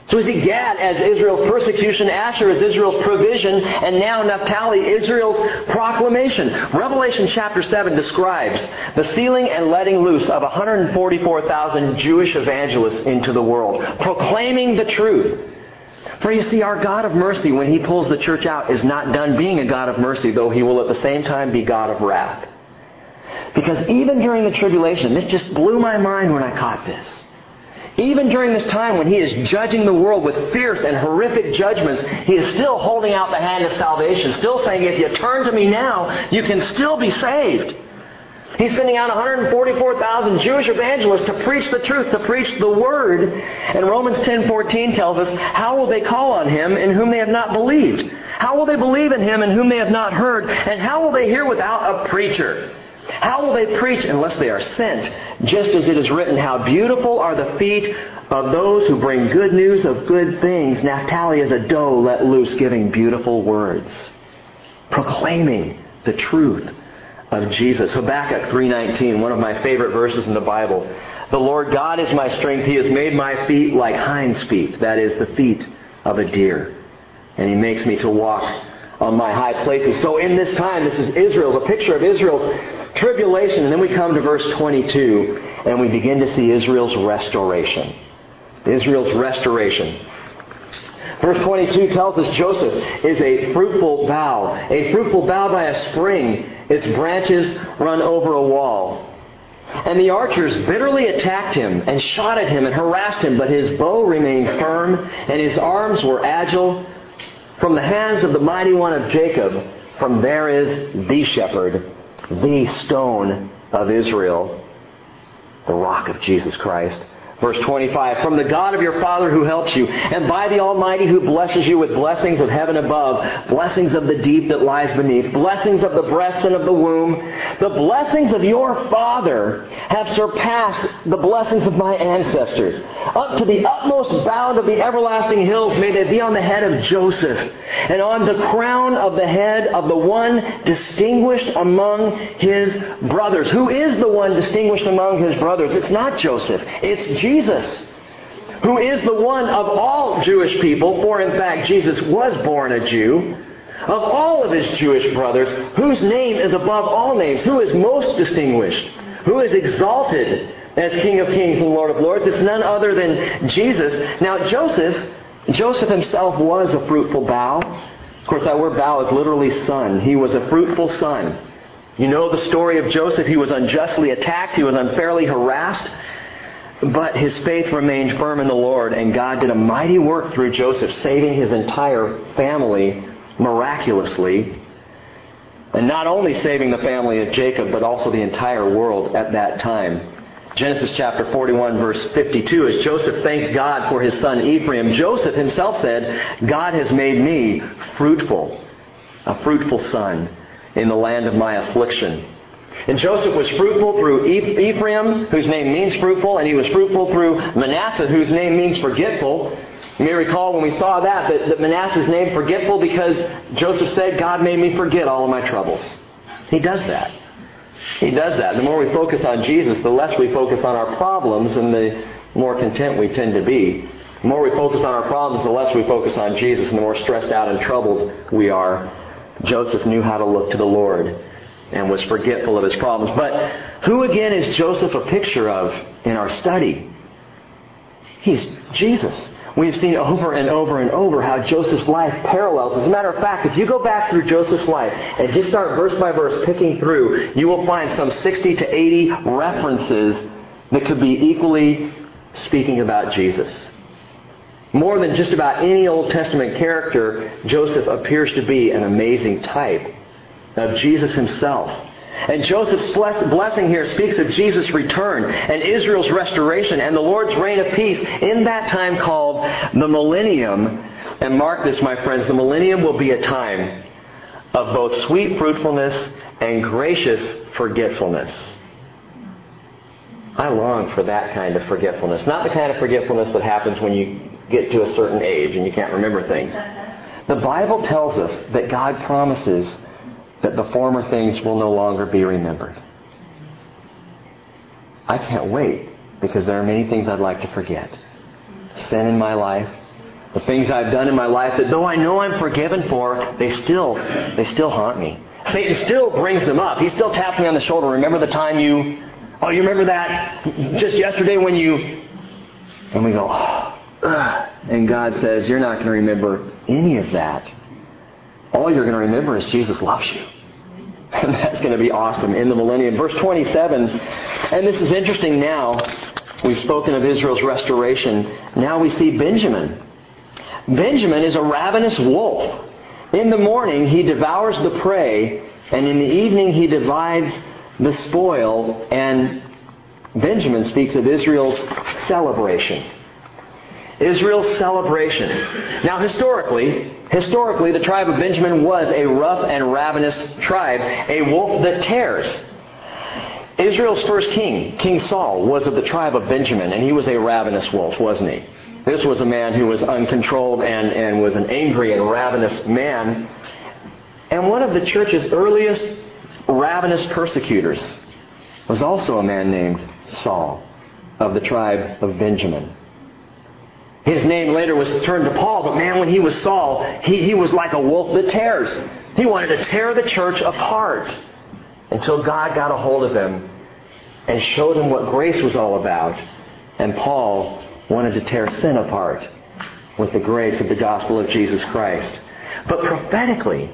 So we see Gad as Israel's persecution, Asher as Israel's provision, and now Naphtali, Israel's proclamation. Revelation chapter 7 describes the sealing and letting loose of 144,000 Jewish evangelists into the world, proclaiming the truth. For you see, our God of mercy, when He pulls the church out, is not done being a God of mercy, though He will at the same time be God of wrath. Because even during the tribulation, this just blew my mind when I caught this. Even during this time when he is judging the world with fierce and horrific judgments, he is still holding out the hand of salvation, still saying, if you turn to me now, you can still be saved. He's sending out 144,000 Jewish evangelists to preach the truth, to preach the word. And Romans 10:14 tells us, "How will they call on him in whom they have not believed? How will they believe in him in whom they have not heard? And how will they hear without a preacher?" How will they preach unless they are sent? Just as it is written, How beautiful are the feet of those who bring good news of good things. Naphtali is a doe let loose, giving beautiful words, proclaiming the truth of Jesus. Habakkuk 3:19, one of my favorite verses in the Bible. The Lord God is my strength. He has made my feet like hinds feet, that is the feet of a deer. And he makes me to walk on my high places. So in this time, this is Israel's, a picture of Israel's tribulation. And then we come to verse 22 and we begin to see Israel's restoration. Israel's restoration. Verse 22 tells us Joseph is a fruitful bough, a fruitful bough by a spring. Its branches run over a wall. And the archers bitterly attacked him and shot at him and harassed him, but his bow remained firm and his arms were agile. From the hands of the mighty one of Jacob, from there is the shepherd, the stone of Israel, the rock of Jesus Christ. Verse 25, From the God of your Father who helps you, and by the Almighty who blesses you with blessings of heaven above, blessings of the deep that lies beneath, blessings of the breast and of the womb, the blessings of your Father have surpassed the blessings of my ancestors. Up to the utmost bound of the everlasting hills may they be on the head of Joseph, and on the crown of the head of the one distinguished among his brothers. Who is the one distinguished among his brothers? It's not Joseph. It's Jesus. Jesus, who is the one of all Jewish people, for in fact Jesus was born a Jew, of all of his Jewish brothers, whose name is above all names, who is most distinguished, who is exalted as King of Kings and Lord of Lords. It's none other than Jesus. Now Joseph, Joseph himself was a fruitful bough. Of course, that word bough is literally son. He was a fruitful son. You know the story of Joseph. He was unjustly attacked. He was unfairly harassed. But his faith remained firm in the Lord, and God did a mighty work through Joseph, saving his entire family miraculously. And not only saving the family of Jacob, but also the entire world at that time. Genesis chapter 41 verse 52, as Joseph thanked God for his son Ephraim, Joseph himself said, God has made me fruitful, a fruitful son in the land of my affliction. And Joseph was fruitful through Ephraim, whose name means fruitful, and he was fruitful through Manasseh, whose name means forgetful. You may recall when we saw that, that, that Manasseh's name forgetful because Joseph said, God made me forget all of my troubles. He does that. He does that. The more we focus on Jesus, the less we focus on our problems and the more content we tend to be. The more we focus on our problems, the less we focus on Jesus and the more stressed out and troubled we are. Joseph knew how to look to the Lord and was forgetful of his problems. But who again is Joseph a picture of in our study? He's Jesus. We've seen over and over and over how Joseph's life parallels. As a matter of fact, if you go back through Joseph's life and just start verse by verse picking through, you will find some 60 to 80 references that could be equally speaking about Jesus. More than just about any Old Testament character, Joseph appears to be an amazing type of Jesus himself. And Joseph's blessing here speaks of Jesus' return and Israel's restoration and the Lord's reign of peace in that time called the millennium. And mark this, my friends, the millennium will be a time of both sweet fruitfulness and gracious forgetfulness. I long for that kind of forgetfulness. Not the kind of forgetfulness that happens when you get to a certain age and you can't remember things. The Bible tells us that God promises that the former things will no longer be remembered. I can't wait because there are many things I'd like to forget. Sin in my life, the things I've done in my life that though I know I'm forgiven for, they still they still haunt me. Satan still brings them up. He still taps me on the shoulder. Remember the time you Oh, you remember that just yesterday when you and we go, oh, and God says, You're not going to remember any of that all you're going to remember is Jesus loves you. And that's going to be awesome in the millennium. Verse 27, and this is interesting now. We've spoken of Israel's restoration. Now we see Benjamin. Benjamin is a ravenous wolf. In the morning, he devours the prey, and in the evening, he divides the spoil. And Benjamin speaks of Israel's celebration. Israel's celebration. Now, historically, historically, the tribe of Benjamin was a rough and ravenous tribe, a wolf that tears. Israel's first king, King Saul, was of the tribe of Benjamin, and he was a ravenous wolf, wasn't he? This was a man who was uncontrolled and, and was an angry and ravenous man. And one of the church's earliest ravenous persecutors was also a man named Saul of the tribe of Benjamin. His name later was turned to Paul, but man, when he was Saul, he, he was like a wolf that tears. He wanted to tear the church apart until God got a hold of him and showed him what grace was all about. And Paul wanted to tear sin apart with the grace of the gospel of Jesus Christ. But prophetically,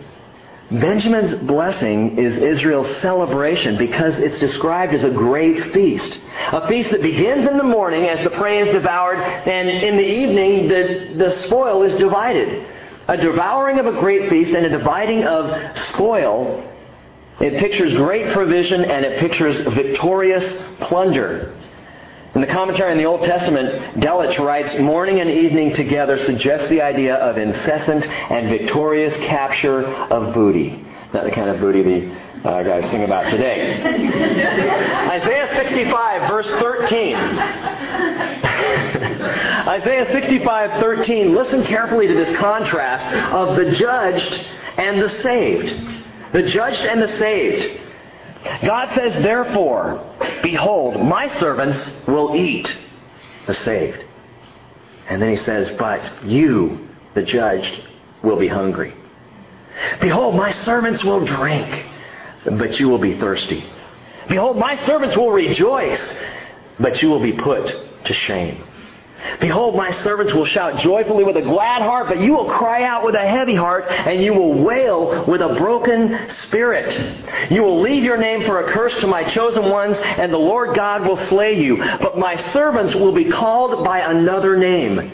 Benjamin's blessing is Israel's celebration because it's described as a great feast. A feast that begins in the morning as the prey is devoured, and in the evening the, the spoil is divided. A devouring of a great feast and a dividing of spoil. It pictures great provision and it pictures victorious plunder. In the commentary on the Old Testament, Delitzsch writes, morning and evening together suggests the idea of incessant and victorious capture of booty. Not the kind of booty the uh, guys sing about today. Isaiah 65, verse 13. Isaiah 65, 13. Listen carefully to this contrast of the judged and the saved. The judged and the saved. God says, therefore, behold, my servants will eat the saved. And then he says, but you, the judged, will be hungry. Behold, my servants will drink, but you will be thirsty. Behold, my servants will rejoice, but you will be put to shame. Behold, my servants will shout joyfully with a glad heart, but you will cry out with a heavy heart, and you will wail with a broken spirit. You will leave your name for a curse to my chosen ones, and the Lord God will slay you. But my servants will be called by another name.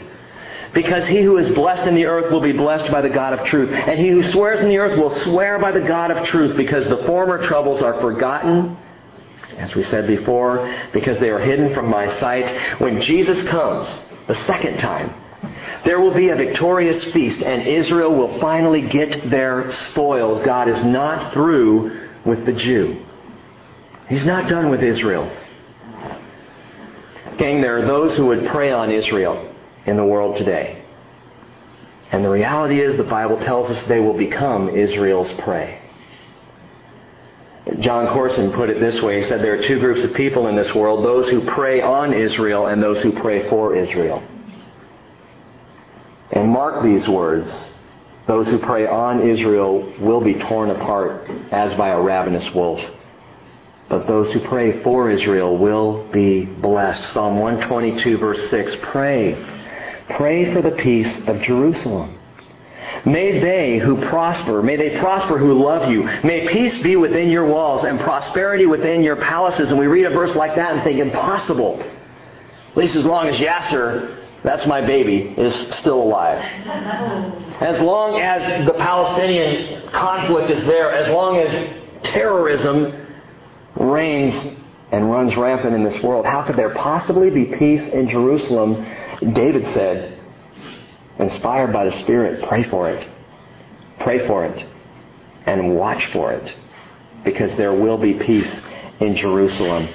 Because he who is blessed in the earth will be blessed by the God of truth. And he who swears in the earth will swear by the God of truth, because the former troubles are forgotten as we said before, because they are hidden from my sight. When Jesus comes the second time, there will be a victorious feast, and Israel will finally get their spoil. God is not through with the Jew. He's not done with Israel. Gang, there are those who would prey on Israel in the world today. And the reality is, the Bible tells us they will become Israel's prey. Jon Courson put it this way. He said there are two groups of people in this world, those who prey on Israel and those who pray for Israel. And mark these words. Those who prey on Israel will be torn apart as by a ravenous wolf. But those who pray for Israel will be blessed. Psalm 122 verse 6. Pray. Pray for the peace of Jerusalem. May they who prosper, may they prosper who love you. May peace be within your walls and prosperity within your palaces. And we read a verse like that and think, impossible. At least as long as Yasser, that's my baby, is still alive. As long as the Palestinian conflict is there, as long as terrorism reigns and runs rampant in this world, how could there possibly be peace in Jerusalem? David said, inspired by the Spirit, pray for it. Pray for it. And watch for it. Because there will be peace in Jerusalem.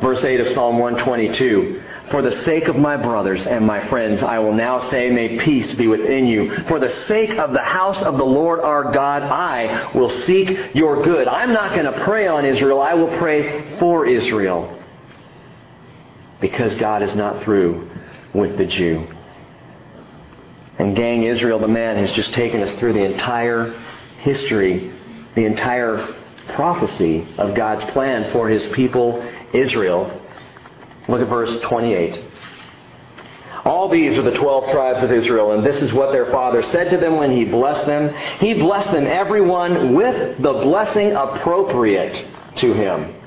Verse 8 of Psalm 122. For the sake of my brothers and my friends, I will now say, may peace be within you. For the sake of the house of the Lord our God, I will seek your good. I'm not going to pray on Israel. I will pray for Israel. Because God is not through with the Jew. And gang Israel, the man, has just taken us through the entire history, the entire prophecy of God's plan for his people, Israel. Look at verse 28. All these are the twelve tribes of Israel, and this is what their father said to them when he blessed them. He blessed them, everyone, with the blessing appropriate to him.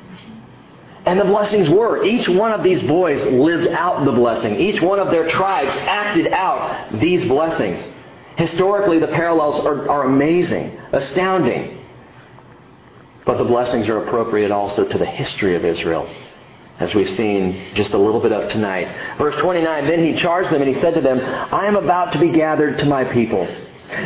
And the blessings were. Each one of these boys lived out the blessing. Each one of their tribes acted out these blessings. Historically, the parallels are, are amazing, astounding. But the blessings are appropriate also to the history of Israel, as we've seen just a little bit of tonight. Verse 29, Then he charged them and he said to them, I am about to be gathered to my people.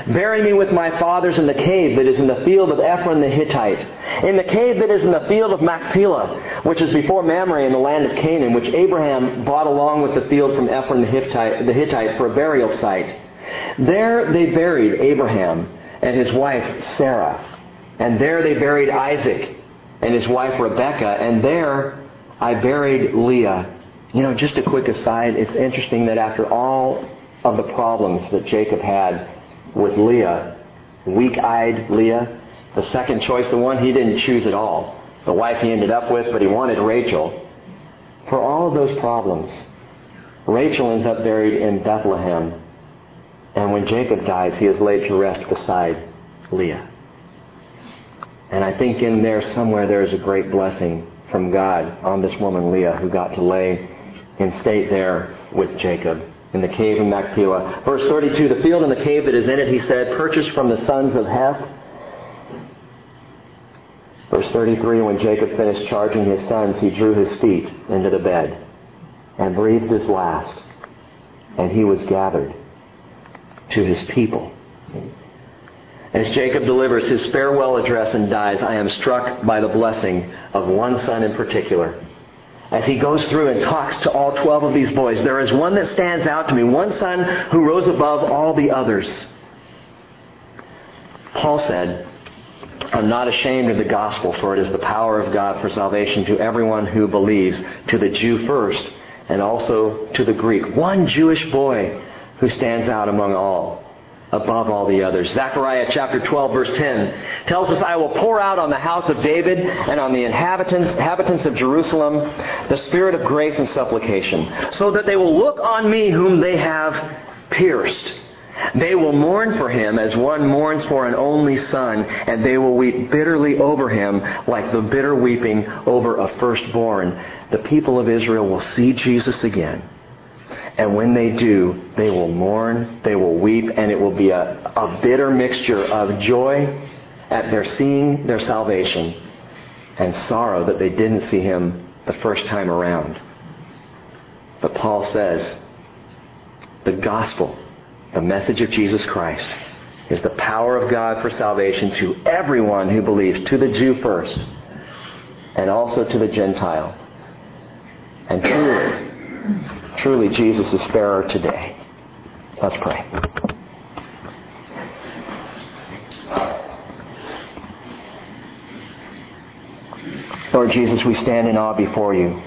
Bury me with my fathers in the cave that is in the field of Ephron the Hittite, in the cave that is in the field of Machpelah, which is before Mamre in the land of Canaan, which Abraham bought along with the field from Ephron the Hittite, the Hittite for a burial site. There they buried Abraham and his wife Sarah. And there they buried Isaac and his wife Rebekah. And there I buried Leah. You know, just a quick aside, it's interesting that after all of the problems that Jacob had with Leah, weak-eyed Leah, the second choice, the one he didn't choose at all, the wife he ended up with, but he wanted Rachel. For all of those problems, Rachel ends up buried in Bethlehem. And when Jacob dies, he is laid to rest beside Leah. And I think in there somewhere there is a great blessing from God on this woman Leah who got to lay in state there with Jacob in the cave in Machpelah. Verse 32, the field and the cave that is in it, he said, purchased from the sons of Heth. Verse 33, when Jacob finished charging his sons, he drew his feet into the bed and breathed his last, and he was gathered to his people. As Jacob delivers his farewell address and dies, I am struck by the blessing of one son in particular. As he goes through and talks to all 12 of these boys, there is one that stands out to me, one son who rose above all the others. Paul said, I'm not ashamed of the gospel, for it is the power of God for salvation to everyone who believes, to the Jew first, and also to the Greek. One Jewish boy who stands out among all above all the others. Zechariah chapter 12 verse 10 tells us, I will pour out on the house of David and on the inhabitants, inhabitants of Jerusalem the spirit of grace and supplication, so that they will look on me whom they have pierced. They will mourn for him as one mourns for an only son, and they will weep bitterly over him like the bitter weeping over a firstborn. The people of Israel will see Jesus again and when they do, they will mourn, they will weep, and it will be a, a bitter mixture of joy at their seeing their salvation and sorrow that they didn't see him the first time around. But Paul says the gospel, the message of Jesus Christ, is the power of God for salvation to everyone who believes, to the Jew first, and also to the Gentile. And truly, Truly, Jesus is fairer today. Let's pray. Lord Jesus, we stand in awe before you.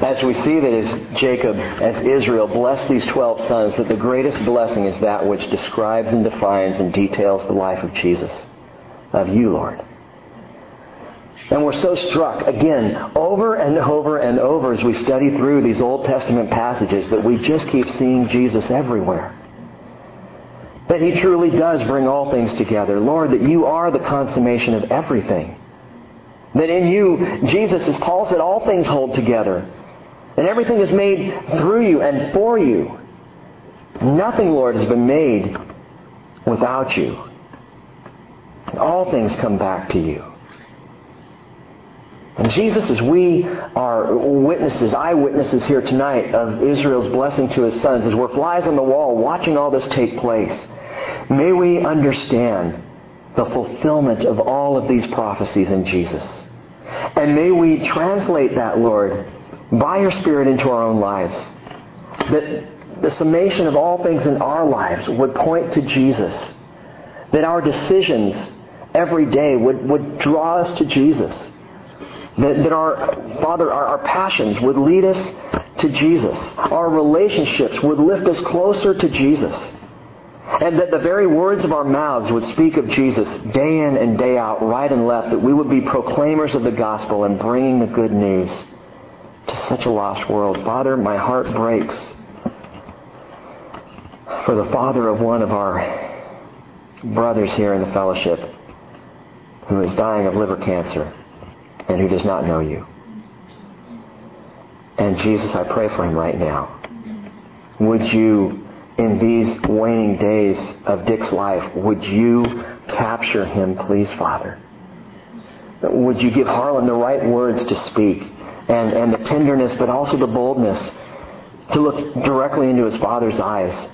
As we see that as Jacob, as Israel blessed these 12 sons, that the greatest blessing is that which describes and defines and details the life of Jesus, of you, Lord. And we're so struck, again, over and over and over as we study through these Old Testament passages that we just keep seeing Jesus everywhere. That He truly does bring all things together. Lord, that you are the consummation of everything. That in you, Jesus, as Paul said, all things hold together. And everything is made through you and for you. Nothing, Lord, has been made without you. All things come back to you. And Jesus, as we are witnesses, eyewitnesses here tonight of Israel's blessing to his sons, as we're flies on the wall watching all this take place, may we understand the fulfillment of all of these prophecies in Jesus. And may we translate that, Lord, by your Spirit into our own lives. That the summation of all things in our lives would point to Jesus. That our decisions every day would, would draw us to Jesus that, that our, Father, our, our passions would lead us to Jesus. Our relationships would lift us closer to Jesus. And that the very words of our mouths would speak of Jesus day in and day out, right and left, that we would be proclaimers of the gospel and bringing the good news to such a lost world. Father, my heart breaks for the father of one of our brothers here in the fellowship who is dying of liver cancer and who does not know you. And Jesus, I pray for him right now. Would you, in these waning days of Dick's life, would you capture him, please, Father? Would you give Harlan the right words to speak and, and the tenderness, but also the boldness to look directly into his father's eyes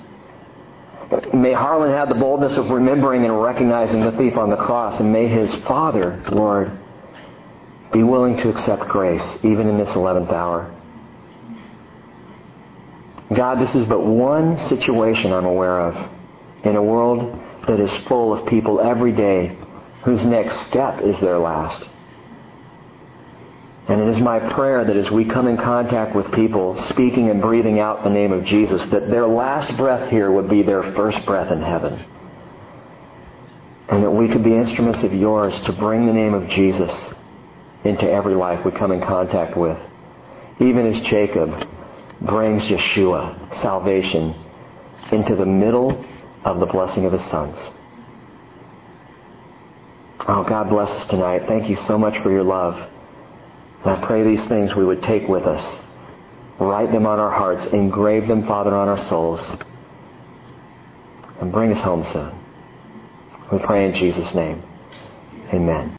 May Harlan have the boldness of remembering and recognizing the thief on the cross, and may his father, Lord, be willing to accept grace even in this 11th hour. God, this is but one situation I'm aware of in a world that is full of people every day whose next step is their last. And it is my prayer that as we come in contact with people speaking and breathing out the name of Jesus, that their last breath here would be their first breath in heaven. And that we could be instruments of yours to bring the name of Jesus into every life we come in contact with. Even as Jacob brings Yeshua, salvation, into the middle of the blessing of his sons. Oh, God bless us tonight. Thank you so much for your love. And I pray these things we would take with us. Write them on our hearts. Engrave them, Father, on our souls. And bring us home soon. We pray in Jesus' name. Amen.